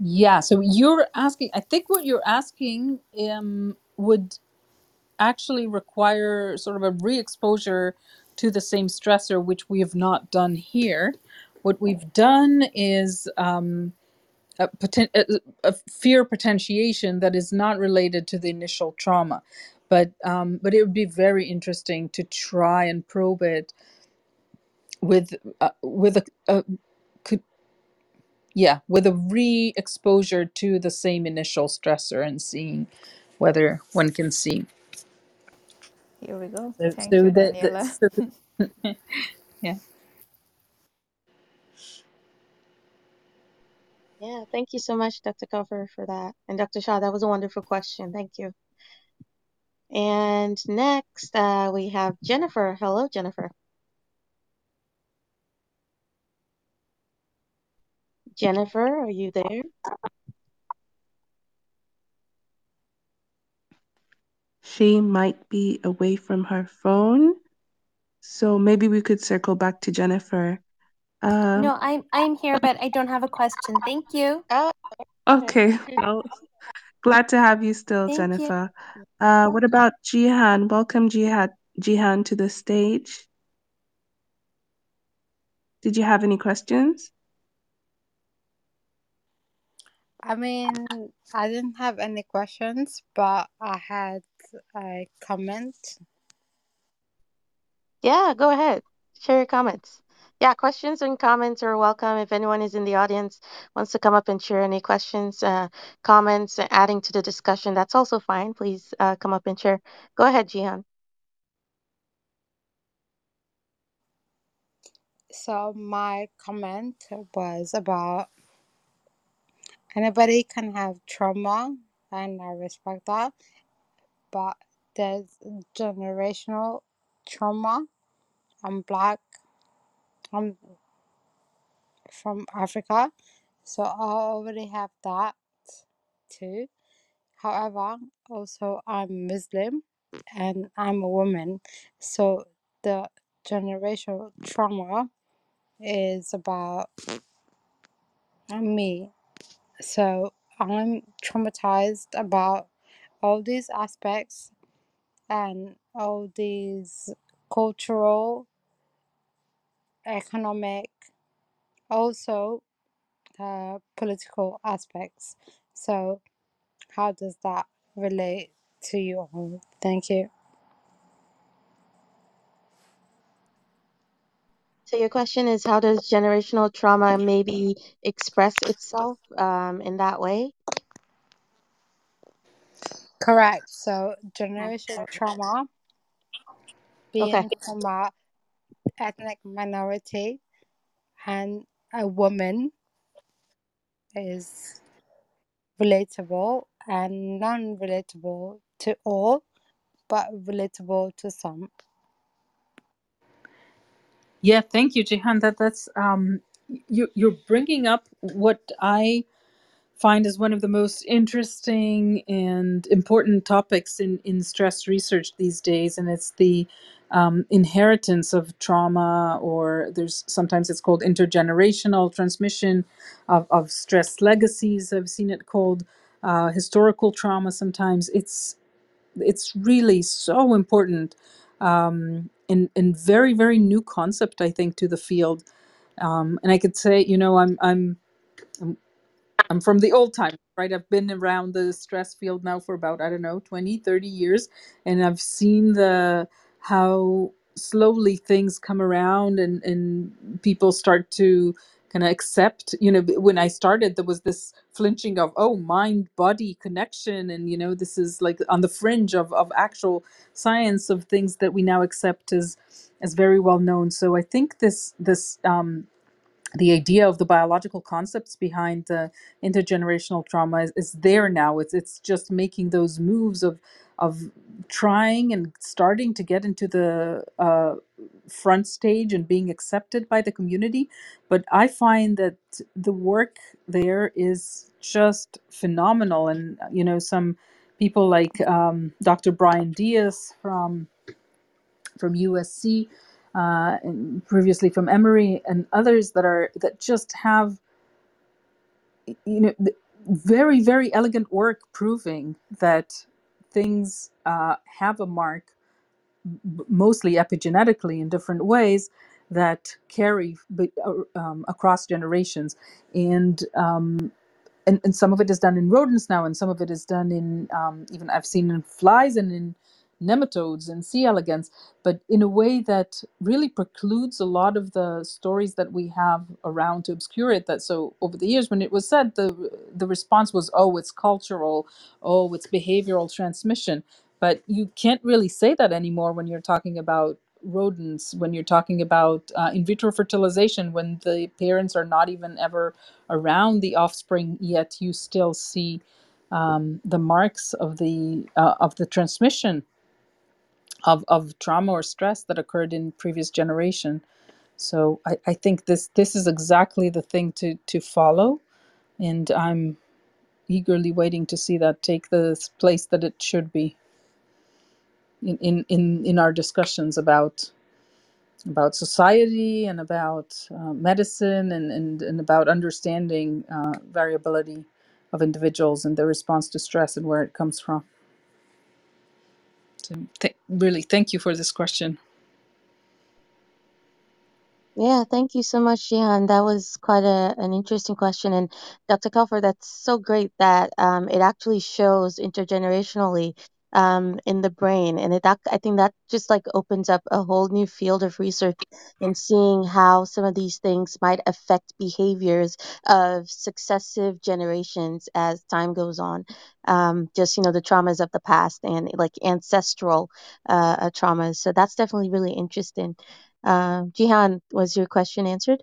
Yeah. So you're asking. I think what you're asking um, would actually require sort of a re-exposure to the same stressor, which we have not done here. What we've done is um, a, poten- a, a fear potentiation that is not related to the initial trauma. But um, but it would be very interesting to try and probe it with uh, with a, a yeah with a re-exposure to the same initial stressor and seeing whether one can see. Here we go. So, Thank so you, the, the Daniela. so the, yeah. Yeah, thank you so much, Dr. Kaufer, for that. And Dr. Shaw, that was a wonderful question. Thank you. And next, uh, we have Jennifer. Hello, Jennifer. Jennifer, are you there? She might be away from her phone. So maybe we could circle back to Jennifer. Um, No, I'm I'm here, but I don't have a question. Thank you. Oh, okay. Well, glad to have you still, Thank you. Jennifer. Uh, what about Jihan? Welcome, Jihan, Jihan, to the stage. Did you have any questions? I mean, I didn't have any questions, but I had a comment. yeah, go ahead. Share your comments. Yeah, questions and comments are welcome. If anyone is in the audience wants to come up and share any questions, uh, comments, adding to the discussion, that's also fine. Please uh, come up and share. Go ahead, Jihan. So my comment was about anybody can have trauma, and I respect that, but there's generational trauma. I'm black. I'm from Africa, so I already have that too. However, also I'm Muslim and I'm a woman, so the generational trauma is about me. So I'm traumatized about all these aspects and all these cultural, economic, also uh, political aspects. So how does that relate to you all? Thank you. So your question is, how does generational trauma maybe express itself um, in that way? Correct. So generation trauma Okay. being from a ethnic minority and a woman is relatable and non-relatable to all, but relatable to some. Yeah, thank you, Jihan. That that's um, you you're bringing up what I find is one of the most interesting and important topics in in stress research these days, and it's the um, inheritance of trauma, or there's sometimes it's called intergenerational transmission of of stress legacies. I've seen it called uh, historical trauma. Sometimes it's it's really so important um, and and very very new concept I think to the field. Um, and I could say, you know, I'm I'm I'm from the old time, right? I've been around the stress field now for about, I don't know, 20, 30 years. And I've seen the how slowly things come around and, and people start to kind of accept, you know, when I started, there was this flinching of, oh, mind body connection. And, you know, this is like on the fringe of, of actual science of things that we now accept as, as very well known. So I think this, this, um, the idea of the biological concepts behind the intergenerational trauma is, is there now. It's it's just making those moves of of trying and starting to get into the uh, front stage and being accepted by the community. But I find that the work there is just phenomenal, and you know some people like um, Dr. Brian Dias from from USC, uh, and previously from Emory, and others that are that just have you know very very elegant work proving that things uh, have a mark, mostly epigenetically in different ways that carry uh, um, across generations, and um, and, and some of it is done in rodents now, and some of it is done in um, even I've seen in flies and in nematodes and C. elegans, but in a way that really precludes a lot of the stories that we have around to obscure it. That so over the years, when it was said, the the response was, "Oh, it's cultural. Oh, it's behavioral transmission." But you can't really say that anymore when you're talking about rodents when you're talking about uh, in vitro fertilization when the parents are not even ever around the offspring, yet you still see um, the marks of the uh, of the transmission of, of trauma or stress that occurred in previous generation. So I, I think this this is exactly the thing to to follow, and I'm eagerly waiting to see that take the place that it should be in in in, in our discussions about about society and about uh, medicine and, and, and about understanding uh, variability of individuals and their response to stress and where it comes from. So, th- really, thank you for this question. Yeah, thank you so much, Jihan. That was quite a, an interesting question. And Dr. Kaufer, that's so great that um, it actually shows intergenerationally um, in the brain. And it, ac- I think that just like opens up a whole new field of research in seeing how some of these things might affect behaviors of successive generations as time goes on. Um, just, you know, the traumas of the past and like ancestral uh, traumas. So that's definitely really interesting. Um, Jihan, was your question answered?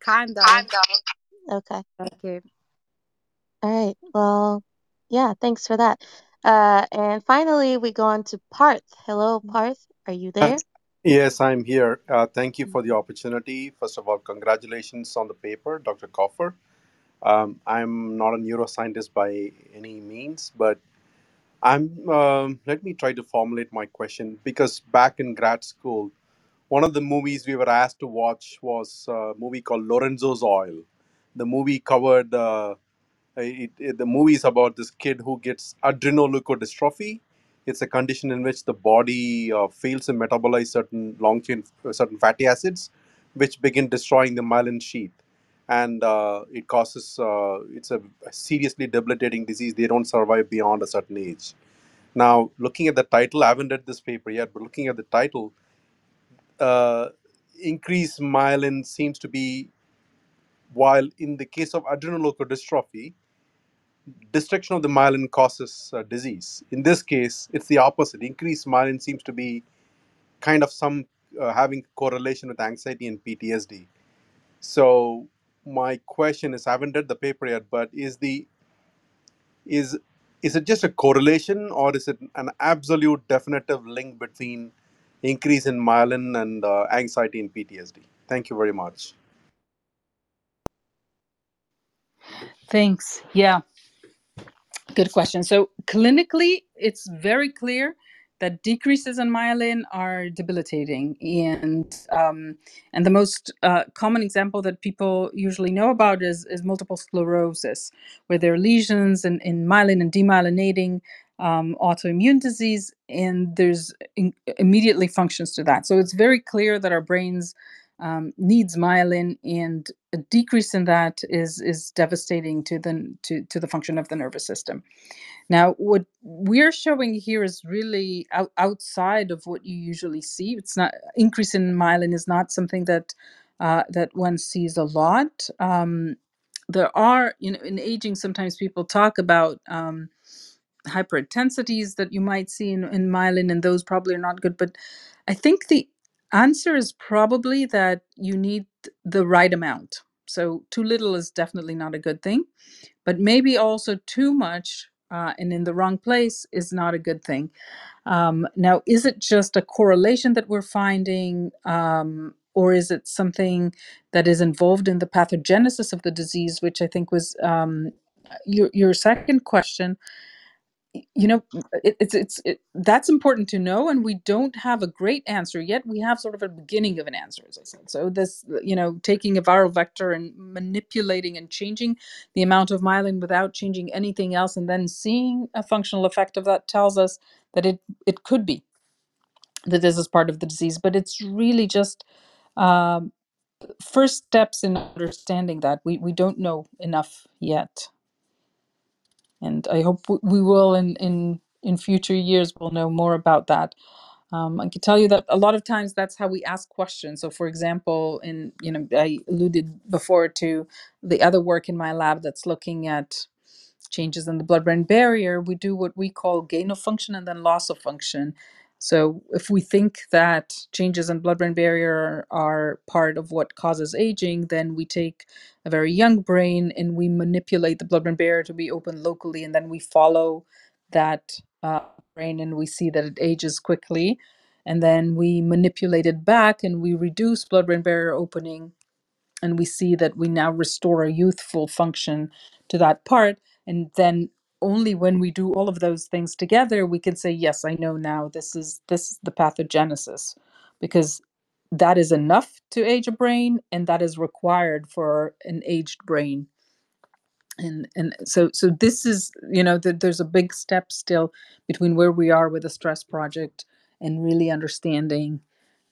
Kind of. Okay. Thank you. All right. Well, yeah, thanks for that. Uh, and finally, we go on to Parth. Hello, Parth. Are you Uh, there? Yes, I'm here. Uh, thank you for the opportunity. First of all, congratulations on the paper, Dr. Kaufer. Um, I'm not a neuroscientist by any means, but I'm. Um, let me try to formulate my question because back in grad school, one of the movies we were asked to watch was a movie called Lorenzo's Oil. The movie covered. Uh, it, it, the movie is about this kid who gets adrenoleukodystrophy. It's a condition in which the body uh, fails to metabolize certain long chain, uh, certain fatty acids, which begin destroying the myelin sheath, and uh, it causes. Uh, it's a seriously debilitating disease. They don't survive beyond a certain age. Now, looking at the title, I haven't read this paper yet, but looking at the title, uh, increased myelin seems to be, while in the case of adrenoleukodystrophy, destruction of the myelin causes uh, disease. In this case, it's the opposite. Increased myelin seems to be kind of some uh, having correlation with anxiety and PTSD. So my question is, I haven't read the paper yet, but is the is is it just a correlation or is it an absolute definitive link between increase in myelin and uh, anxiety and PTSD? Thank you very much. Thanks. Yeah. Good question. So clinically, it's very clear that decreases in myelin are debilitating, and um, and the most uh, common example that people usually know about is is multiple sclerosis, where there are lesions in, in myelin and demyelinating um, autoimmune disease, and there's in, immediately functions to that. So it's very clear that our brains um, needs myelin, and a decrease in that is is devastating to the to, to the function of the nervous system. Now, what we're showing here is really out, outside of what you usually see. It's not increase in myelin is not something that uh, that one sees a lot. Um, there are, you know, in aging, sometimes people talk about um, hyperintensities that you might see in, in myelin, and those probably are not good. But I think the answer is probably that you need the right amount. So too little is definitely not a good thing but maybe also too much uh, and in the wrong place is not a good thing. Um, now, is it just a correlation that we're finding, um, or is it something that is involved in the pathogenesis of the disease, which I think was um, your your second question? You know it, it's it's it, that's important to know and we don't have a great answer yet. We have sort of a beginning of an answer as i said. So this you know taking a viral vector and manipulating and changing the amount of myelin without changing anything else and then seeing a functional effect of that tells us that it it could be that this is part of the disease. But it's really just um, first steps in understanding that. We we don't know enough yet and I hope we will in in in future years we'll know more about that. Um, I can tell you that a lot of times that's how we ask questions. So, for example, in you know I alluded before to the other work in my lab that's looking at changes in the blood brain barrier, we do what we call gain of function and then loss of function. So, if we think that changes in blood brain barrier are part of what causes aging, then we take a very young brain and we manipulate the blood brain barrier to be open locally, and then we follow that uh, brain and we see that it ages quickly. And then we manipulate it back and we reduce blood brain barrier opening and we see that we now restore a youthful function to that part and then only when we do all of those things together we can say yes i know now this is this is the pathogenesis because that is enough to age a brain and that is required for an aged brain. And and so so this is you know there's a big step still between where we are with the stress project and really understanding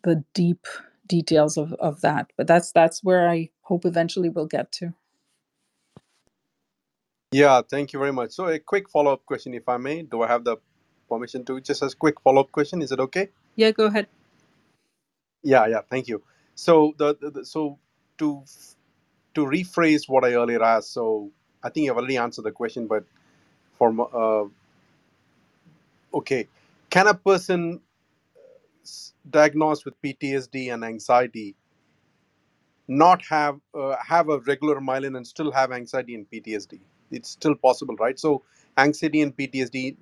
the deep details of of that. But that's that's where i hope eventually we'll get to Yeah, thank you very much. So, a quick follow up question, if I may. Do I have the permission to just a quick follow up question? Is it okay? yeah go ahead Yeah, yeah. Thank you. So, the, the, the so to to rephrase what I earlier asked. So, I think you've already answered the question, but for mo- uh, okay, can a person s- diagnosed with PTSD and anxiety not have uh, have a regular myelin and still have anxiety and PTSD? It's still possible, right? So, anxiety and PTSD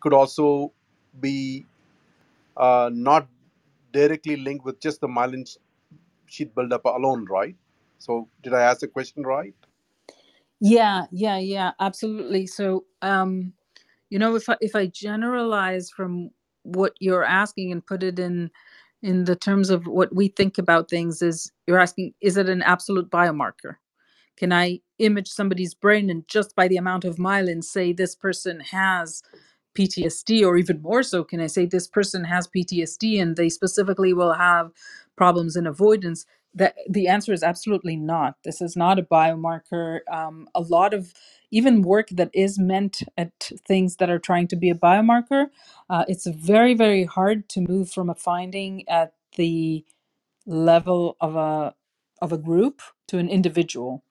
could also be uh, not directly linked with just the myelin sh- sheath buildup alone, right? So, did I ask the question right? yeah yeah yeah absolutely so um you know if i if i generalize from what you're asking and put it in in the terms of what we think about things is you're asking is it an absolute biomarker Can I image somebody's brain and just by the amount of myelin say this person has PTSD, or even more so, can I say this person has PTSD and they specifically will have problems in avoidance? That the answer is absolutely not. This is not a biomarker. Um, a lot of even work that is meant at things that are trying to be a biomarker, uh, it's very very hard to move from a finding at the level of a of a group to an individual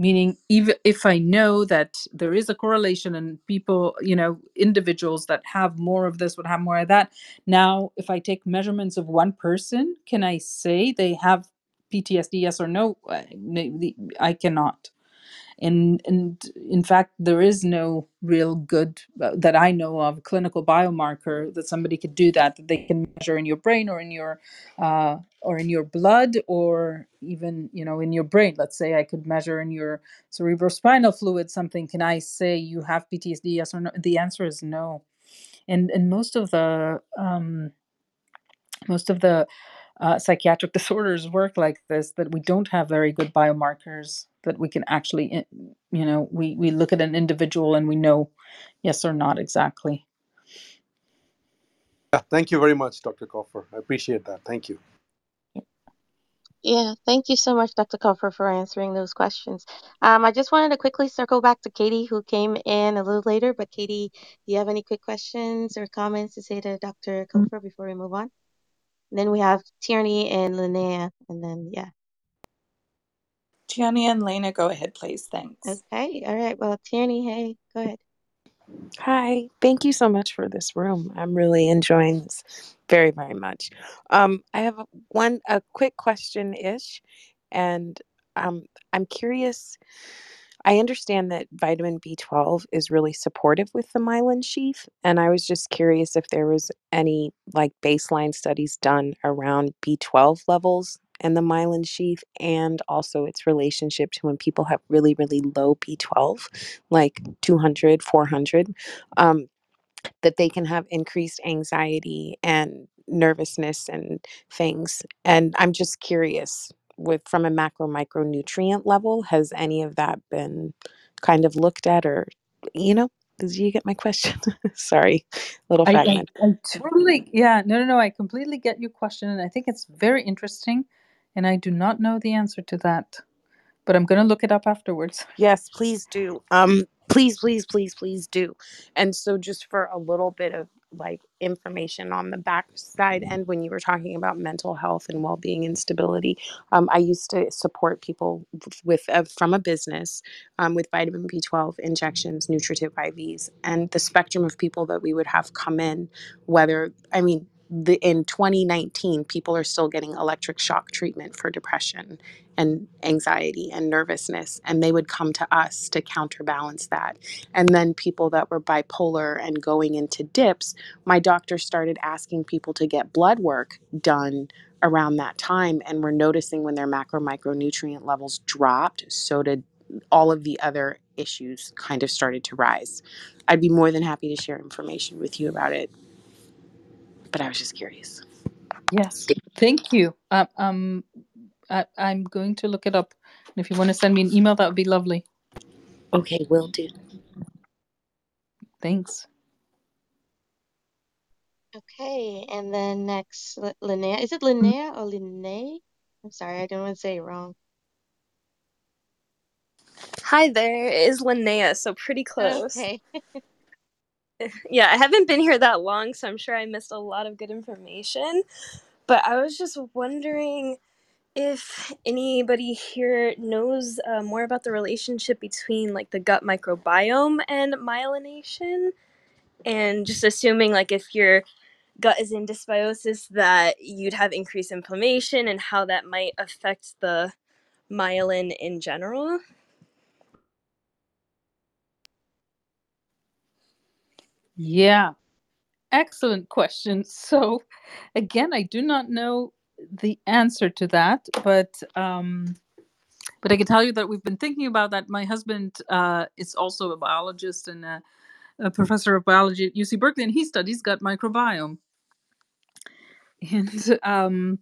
meaning even if i know that there is a correlation and people you know individuals that have more of this would have more of that now if i take measurements of one person can i say they have ptsd yes or no? The- i cannot and and in fact there is no real good uh, that i know of clinical biomarker that somebody could do that that they can measure in your brain or in your uh, or in your blood or even you know in your brain. Let's say i could measure in your cerebrospinal fluid something can i say you have ptsd yes or no? The answer is no. And and most of the um most of the uh, psychiatric disorders work like this that we don't have very good biomarkers that we can actually you know we we look at an individual and we know yes or not exactly Yeah, thank you very much, Dr. Kaufer. I appreciate that. Thank you. Yeah, thank you so much, Dr. Kaufer, for answering those questions. Um, I just wanted to quickly circle back to Katie, who came in a little later. But Katie, do you have any quick questions or comments to say to Dr. Kaufer before we move on? And then we have Tierney and Linnea, and then yeah. Gianni and Lena, go ahead, please. Thanks. Okay, all right. Well, Tierney, hey, go ahead. Hi, thank you so much for this room. I'm really enjoying this very, very much. Um, I have a, one a quick question ish, and um, I'm curious. I understand that vitamin B12 is really supportive with the myelin sheath, and I was just curious if there was any like baseline studies done around B12 levels and the myelin sheath, and also its relationship to when people have really, really low B12, like 200, 400, um, that they can have increased anxiety and nervousness and things. And I'm just curious with from a macro micronutrient level, has any of that been kind of looked at or you know, did you get my question? Sorry, little I, I fragment. i totally yeah no no no i completely get your question and i think it's very interesting and i do not know the answer to that but i'm going to look it up afterwards Yes, please do. Um, please, please, please, please do. And so, just for a little bit of like information on the backside end, when you were talking about mental health and well-being and stability, um, I used to support people with uh, from a business um, with vitamin B12 injections, nutritive IVs, and the spectrum of people that we would have come in. Whether I mean. The, in 2019, people are still getting electric shock treatment for depression and anxiety and nervousness and they would come to us to counterbalance that and then people that were bipolar and going into dips my doctor started asking people to get blood work done around that time and we're noticing when their macro micronutrient levels dropped so did all of the other issues kind of started to rise. I'd be more than happy to share information with you about it, but I was just curious. Yes, thank you. Um, um, I, I'm going to look it up. And if you want to send me an email, that would be lovely. Okay, will do. Thanks. Okay, and then next, L- Linnea. Is it Linnea or Linnae? I'm sorry, I don't want to say it wrong. Hi there, it is Linnea, so pretty close. Okay. Yeah, I haven't been here that long, so I'm sure I missed a lot of good information. But I was just wondering if anybody here knows uh, more about the relationship between like the gut microbiome and myelination, and just assuming like if your gut is in dysbiosis, that you'd have increased inflammation and how that might affect the myelin in general. Yeah, excellent question. So, again, I do not know the answer to that, but um, but I can tell you that we've been thinking about that. My husband uh, is also a biologist and a, a professor of biology at UC Berkeley, and he studies gut microbiome. And um,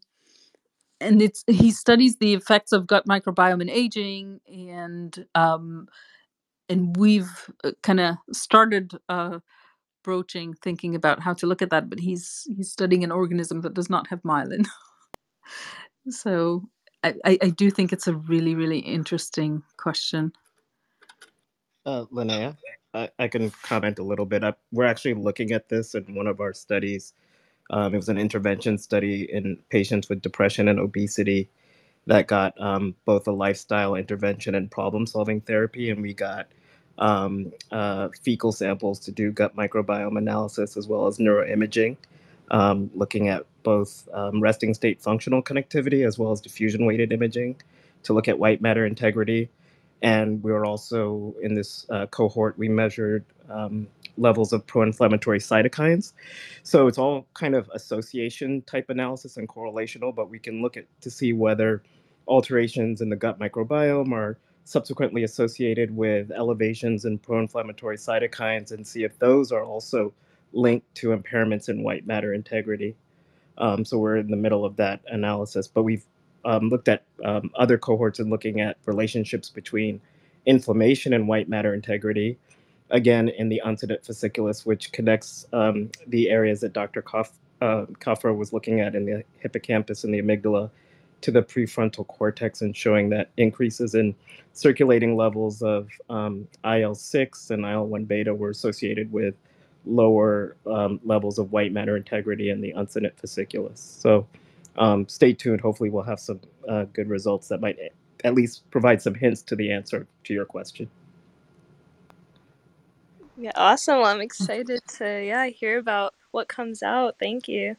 and it's he studies the effects of gut microbiome in aging, and um, and we've kind of started uh, broaching thinking about how to look at that. But he's he's studying an organism that does not have myelin, so I, I, do think it's a really really interesting question. Uh, Linnea, I, I can comment a little bit. I, we're actually looking at this in one of our studies. Um, it was an intervention study in patients with depression and obesity that got um, both a lifestyle intervention and problem solving therapy. And we got um, uh, fecal samples to do gut microbiome analysis as well as neuroimaging, um, looking at both um, resting state functional connectivity as well as diffusion weighted imaging to look at white matter integrity. And we were also in this uh, cohort, we measured um, levels of pro inflammatory cytokines. So it's all kind of association type analysis and correlational, but we can look at to see whether alterations in the gut microbiome are subsequently associated with elevations in pro inflammatory cytokines and see if those are also linked to impairments in white matter integrity. Um, so we're in the middle of that analysis, but we've um, looked at um, other cohorts and looking at relationships between inflammation and white matter integrity. Again, in the uncinate fasciculus, which connects um, the areas that Dr. Koff, uh, Kaufer was looking at in the hippocampus and the amygdala to the prefrontal cortex and showing that increases in circulating levels of um, IL 6 and IL 1 beta were associated with lower um, levels of white matter integrity in the uncinate fasciculus. So um, stay tuned. Hopefully, we'll have some uh, good results that might at least provide some hints to the answer to your question. Yeah, awesome. Well, I'm excited to yeah hear about what comes out. Thank you.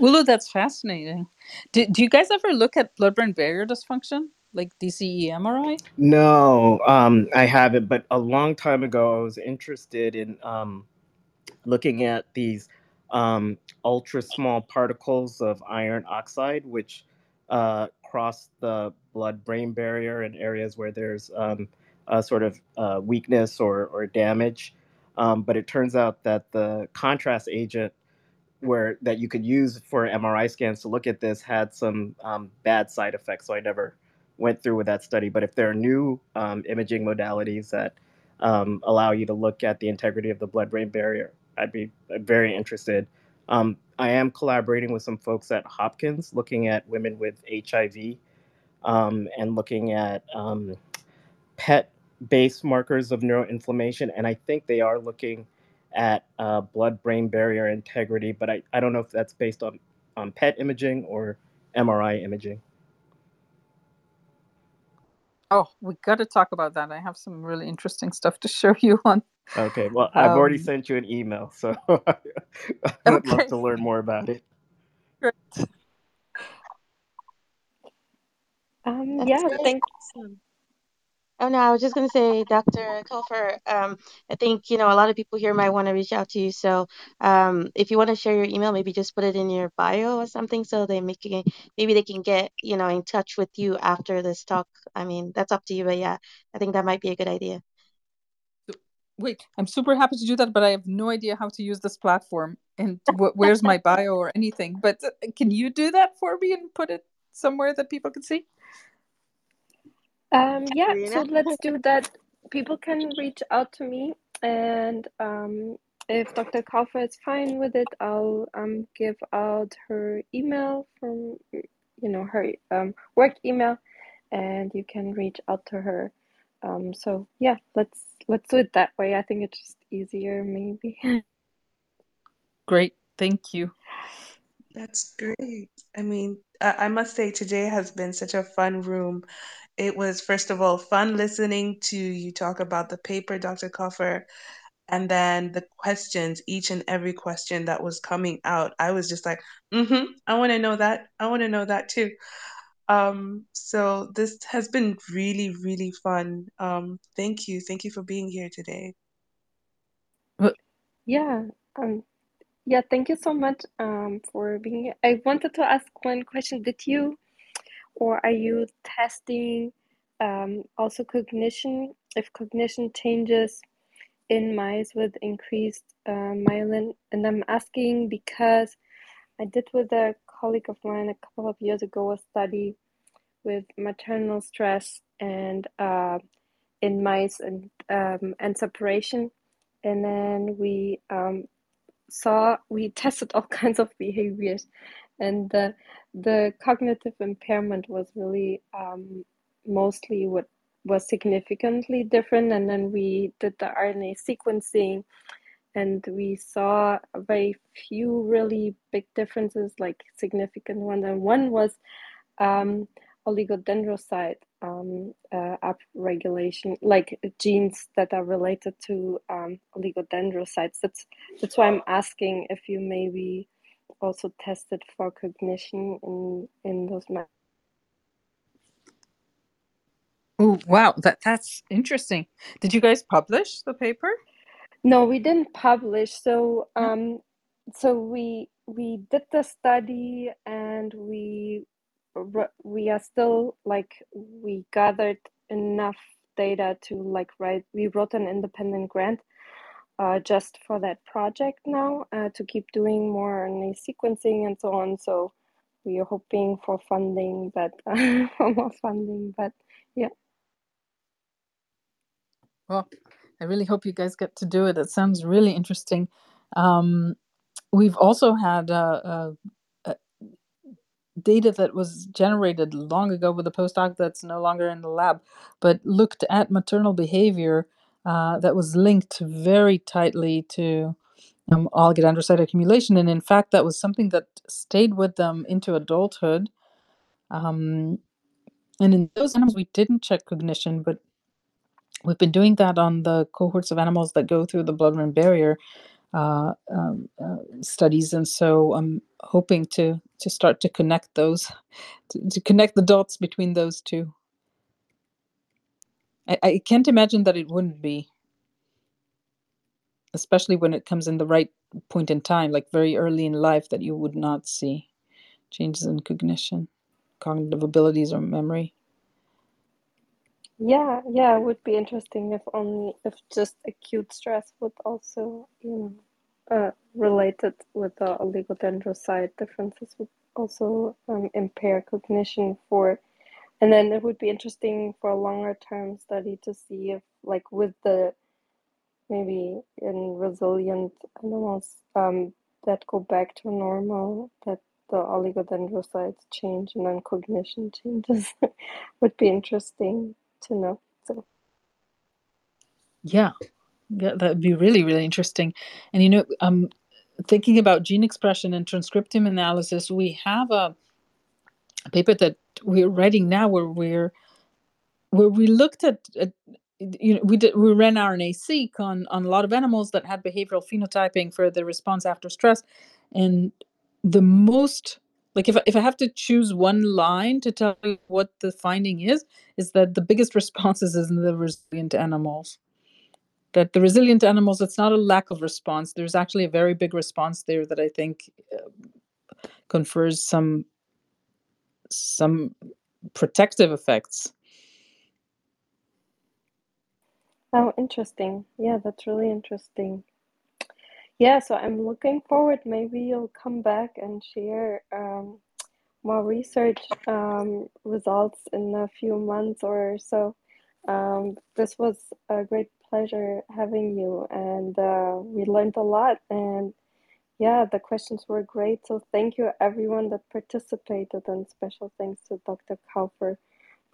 Ulu, that's fascinating. Do, do you guys ever look at blood-brain barrier dysfunction, like DCE MRI? No, um, I haven't. But a long time ago, I was interested in um, looking at these um, ultra small particles of iron oxide, which uh, cross the blood-brain barrier in areas where there's um, a sort of uh, weakness or, or damage. Um, but it turns out that the contrast agent where that you could use for MRI scans to look at this had some um, bad side effects. So I never went through with that study. But if there are new um, imaging modalities that um, allow you to look at the integrity of the blood-brain barrier, I'd be very interested. Um, I am collaborating with some folks at Hopkins, looking at women with HIV um, and looking at um, PET based markers of neuroinflammation. And I think they are looking at uh, blood brain barrier integrity, but I, I don't know if that's based on, on PET imaging or MRI imaging. Oh, we got to talk about that. I have some really interesting stuff to show you on. Okay, well, I've already Um, sent you an email, so I would love to learn more about it. Great. Um, yeah, very thank awesome. Oh no, I was just gonna say, Dr. Kaufer, um, I think, you know, a lot of people here might want to reach out to you. So, um, if you want to share your email, maybe just put it in your bio or something so they make it, maybe they can get, you know, in touch with you after this talk. I mean, that's up to you, but yeah, I think that might be a good idea. Wait, I'm super happy to do that, but I have no idea how to use this platform and wh- where's my bio or anything. But uh, can you do that for me and put it somewhere that people can see? Um, yeah, so let's do that. People can reach out to me, and um, if Dr. Kaufer is fine with it, I'll um, give out her email from, you know, her um, work email, and you can reach out to her. Um, so yeah, let's let's do it that way. I think it's just easier, maybe. Great, thank you. That's great. I mean, I, I must say today has been such a fun room. It was, first of all, fun listening to you talk about the paper, Dr. Kaufer, and then the questions, each and every question that was coming out. I was just like, mm-hmm, I want to know that. I want to know that too. Um, so this has been really, really fun. Um, thank you. Thank you for being here today. Yeah, um, yeah, thank you so much um, for being here. I wanted to ask one question. Did you or are you testing um, also cognition? If cognition changes in mice with increased uh, myelin, and I'm asking because I did with a colleague of mine a couple of years ago a study with maternal stress and uh, in mice and um, and separation, and then we um, saw we tested all kinds of behaviors, and the the cognitive impairment was really um, mostly what was significantly different, and then we did the RNA sequencing and we saw very few really big differences, like significant ones. And one was um, oligodendrocyte um, uh, upregulation, like genes that are related to um, oligodendrocytes. That's that's why I'm asking if you maybe also tested for cognition in in those. Oh, wow, that that's interesting. Did you guys publish the paper? No, we didn't publish. So um, so we we did the study and we we are still like we gathered enough data to like write we wrote an independent grant uh, just for that project now uh, to keep doing more sequencing and so on so we are hoping for funding but for more funding but yeah Well, I really hope you guys get to do it. It sounds really interesting. Um, we've also had uh, uh, uh, data that was generated long ago with a postdoc that's no longer in the lab, but looked at maternal behavior uh, that was linked very tightly to um, oligodendrocyte accumulation. And in fact, that was something that stayed with them into adulthood. Um, and in those animals, we didn't check cognition, but we've been doing that on the cohorts of animals that go through the blood-brain barrier uh, um, uh, studies, and so I'm hoping to to start to connect those, to, to connect the dots between those two. I, I can't imagine that it wouldn't be, especially when it comes in the right point in time, like very early in life, that you would not see changes in cognition, cognitive abilities, or memory. Yeah, yeah, it would be interesting if only if just acute stress would also, you know, uh, related with the oligodendrocyte differences would also um, impair cognition for, and then it would be interesting for a longer term study to see if, like, with the maybe in resilient animals um, that go back to normal, that the oligodendrocytes change and then cognition changes would be interesting to know. So Yeah, yeah, that'd be really, really interesting. And you know, um, thinking about gene expression and transcriptome analysis, we have a, paper that we're writing now where we're where we looked at, at you know we did we ran RNA-seq on on a lot of animals that had behavioral phenotyping for the response after stress, and the most like if if I have to choose one line to tell you what the finding is, is that the biggest responses is in the resilient animals. That the resilient animals, it's not a lack of response. There's actually a very big response there that I think uh, confers some some protective effects. Oh, interesting. Yeah, that's really interesting. Yeah, so I'm looking forward. Maybe you'll come back and share um, more research um, results in a few months or so. Um, this was a great pleasure having you, and uh, we learned a lot. And yeah, the questions were great. So thank you, everyone that participated, and special thanks to Dr. Kaufer.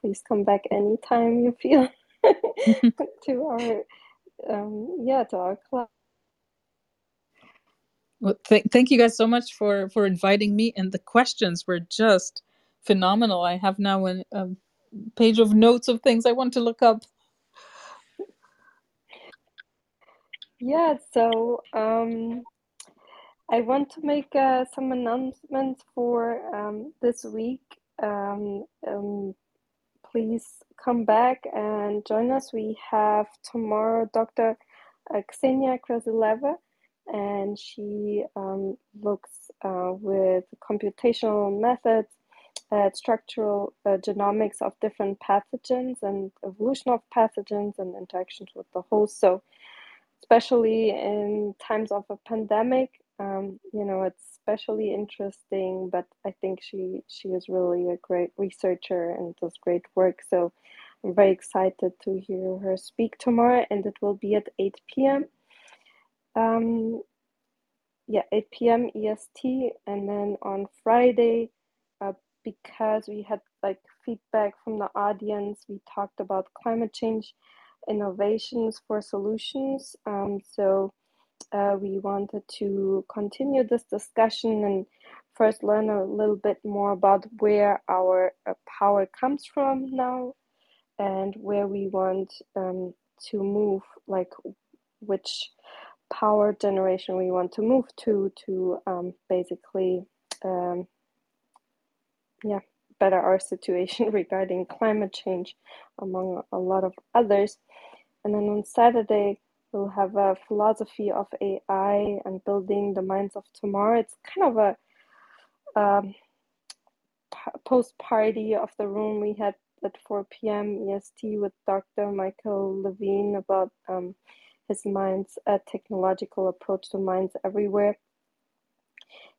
Please come back anytime you feel to our um, yeah to our club. Well, th- thank you guys so much for for inviting me, and the questions were just phenomenal. I have now an, a page of notes of things I want to look up. Yeah, so um, I want to make uh, some announcements for um, this week. Um, um, please come back and join us. We have tomorrow Dr. uh, Ksenia Krasileva, and she um, looks uh, with computational methods at structural uh, genomics of different pathogens and evolution of pathogens and interactions with the host. So especially in times of a pandemic. Um, you know, it's especially interesting, but I think she she is really a great researcher and does great work. So I'm very excited to hear her speak tomorrow, and it will be at 8 p.m. Um, yeah, 8 p.m. EST, and then on Friday, uh, because we had like feedback from the audience, we talked about climate change innovations for solutions. Um, so uh, we wanted to continue this discussion and first learn a little bit more about where our uh, power comes from now and where we want um, to move, like which power generation we want to move to to um, basically um, yeah better our situation regarding climate change among a lot of others. And then on saturday we'll have a philosophy of ai and building the minds of tomorrow. It's kind of a um, post party of the room we had at 4 p.m est with dr michael levin about um, his mind's uh, technological approach to minds everywhere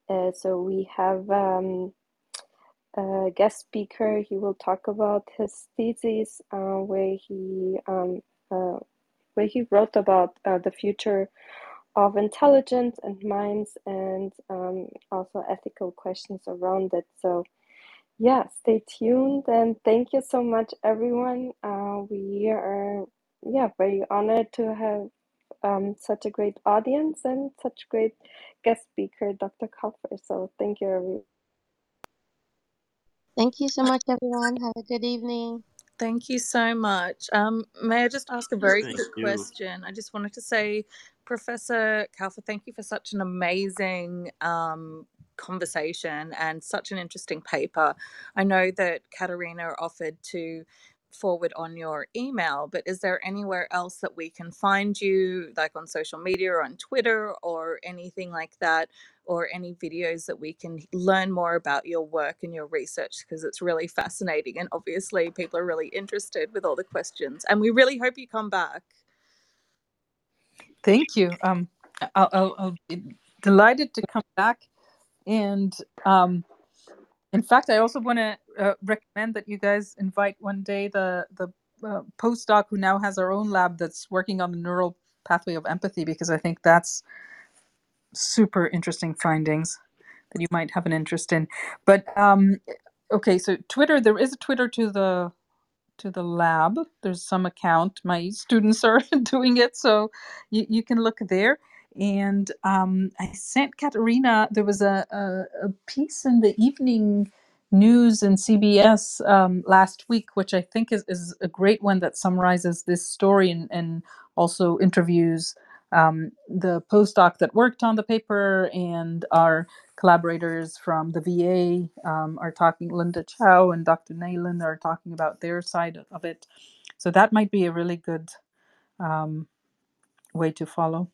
uh, so we have um, a guest speaker. He will talk about his thesis, uh, where he um, uh, where he wrote about uh, the future of intelligence and minds, and um, also ethical questions around it. So, yeah, stay tuned and thank you so much, everyone. Uh, we are yeah very honored to have um, such a great audience and such great guest speaker, Dr. Kaufer. So, thank you, everyone. Thank you so much, everyone. Have a good evening. Thank you so much. Um, may I just ask a very Thank quick you. question? I just wanted to say, Professor Kaufer, thank you for such an amazing um, conversation and such an interesting paper. I know that Katerina offered to forward on your email, but is there anywhere else that we can find you, like on social media or on Twitter or anything like that? or any videos that we can learn more about your work and your research because it's really fascinating and obviously people are really interested with all the questions and we really hope you come back Thank you. Um, I'll, I'll, I'll be delighted to come back. And um, in fact, I also want to uh, recommend that you guys invite one day the the uh, postdoc who now has our own lab that's working on the neural pathway of empathy because I think that's super interesting findings that you might have an interest in. But um, okay, so Twitter, there is a Twitter to the to the lab. There's some account. My students are doing it, so you, you can look there. And um, I sent Katerina, there was a, a, a piece in the evening news in CBS um, last week, which I think is, is a great one that summarizes this story and, and also interviews um, the postdoc that worked on the paper and our collaborators from the VA um, are talking. Linda Chao and Dr. Neylan are talking about their side of it. So that might be a really good um, way to follow.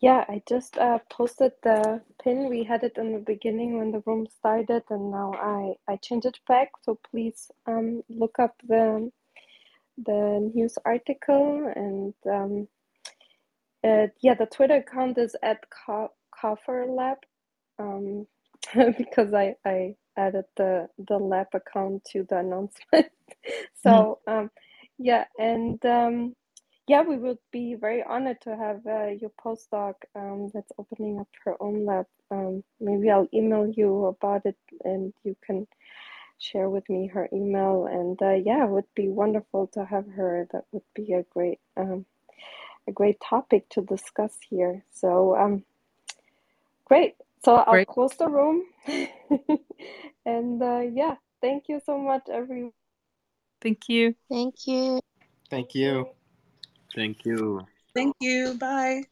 Yeah, I just uh, posted the pin. We had it in the beginning when the room started, and now I I changed it back. So please um, look up the the news article and um, uh, yeah, the Twitter account is at Kaufer Lab um, because I I added the the lab account to the announcement. so um, yeah, and um, yeah, we would be very honored to have uh, your postdoc um, that's opening up her own lab. Um, maybe I'll email you about it and you can share with me her email. And uh, yeah, it would be wonderful to have her. That would be a great, um, a great topic to discuss here. So um, great. So I'll Great. close the room. and uh, yeah, thank you so much, everyone. Thank you. Thank you. Thank you. Thank you. Thank you. Bye.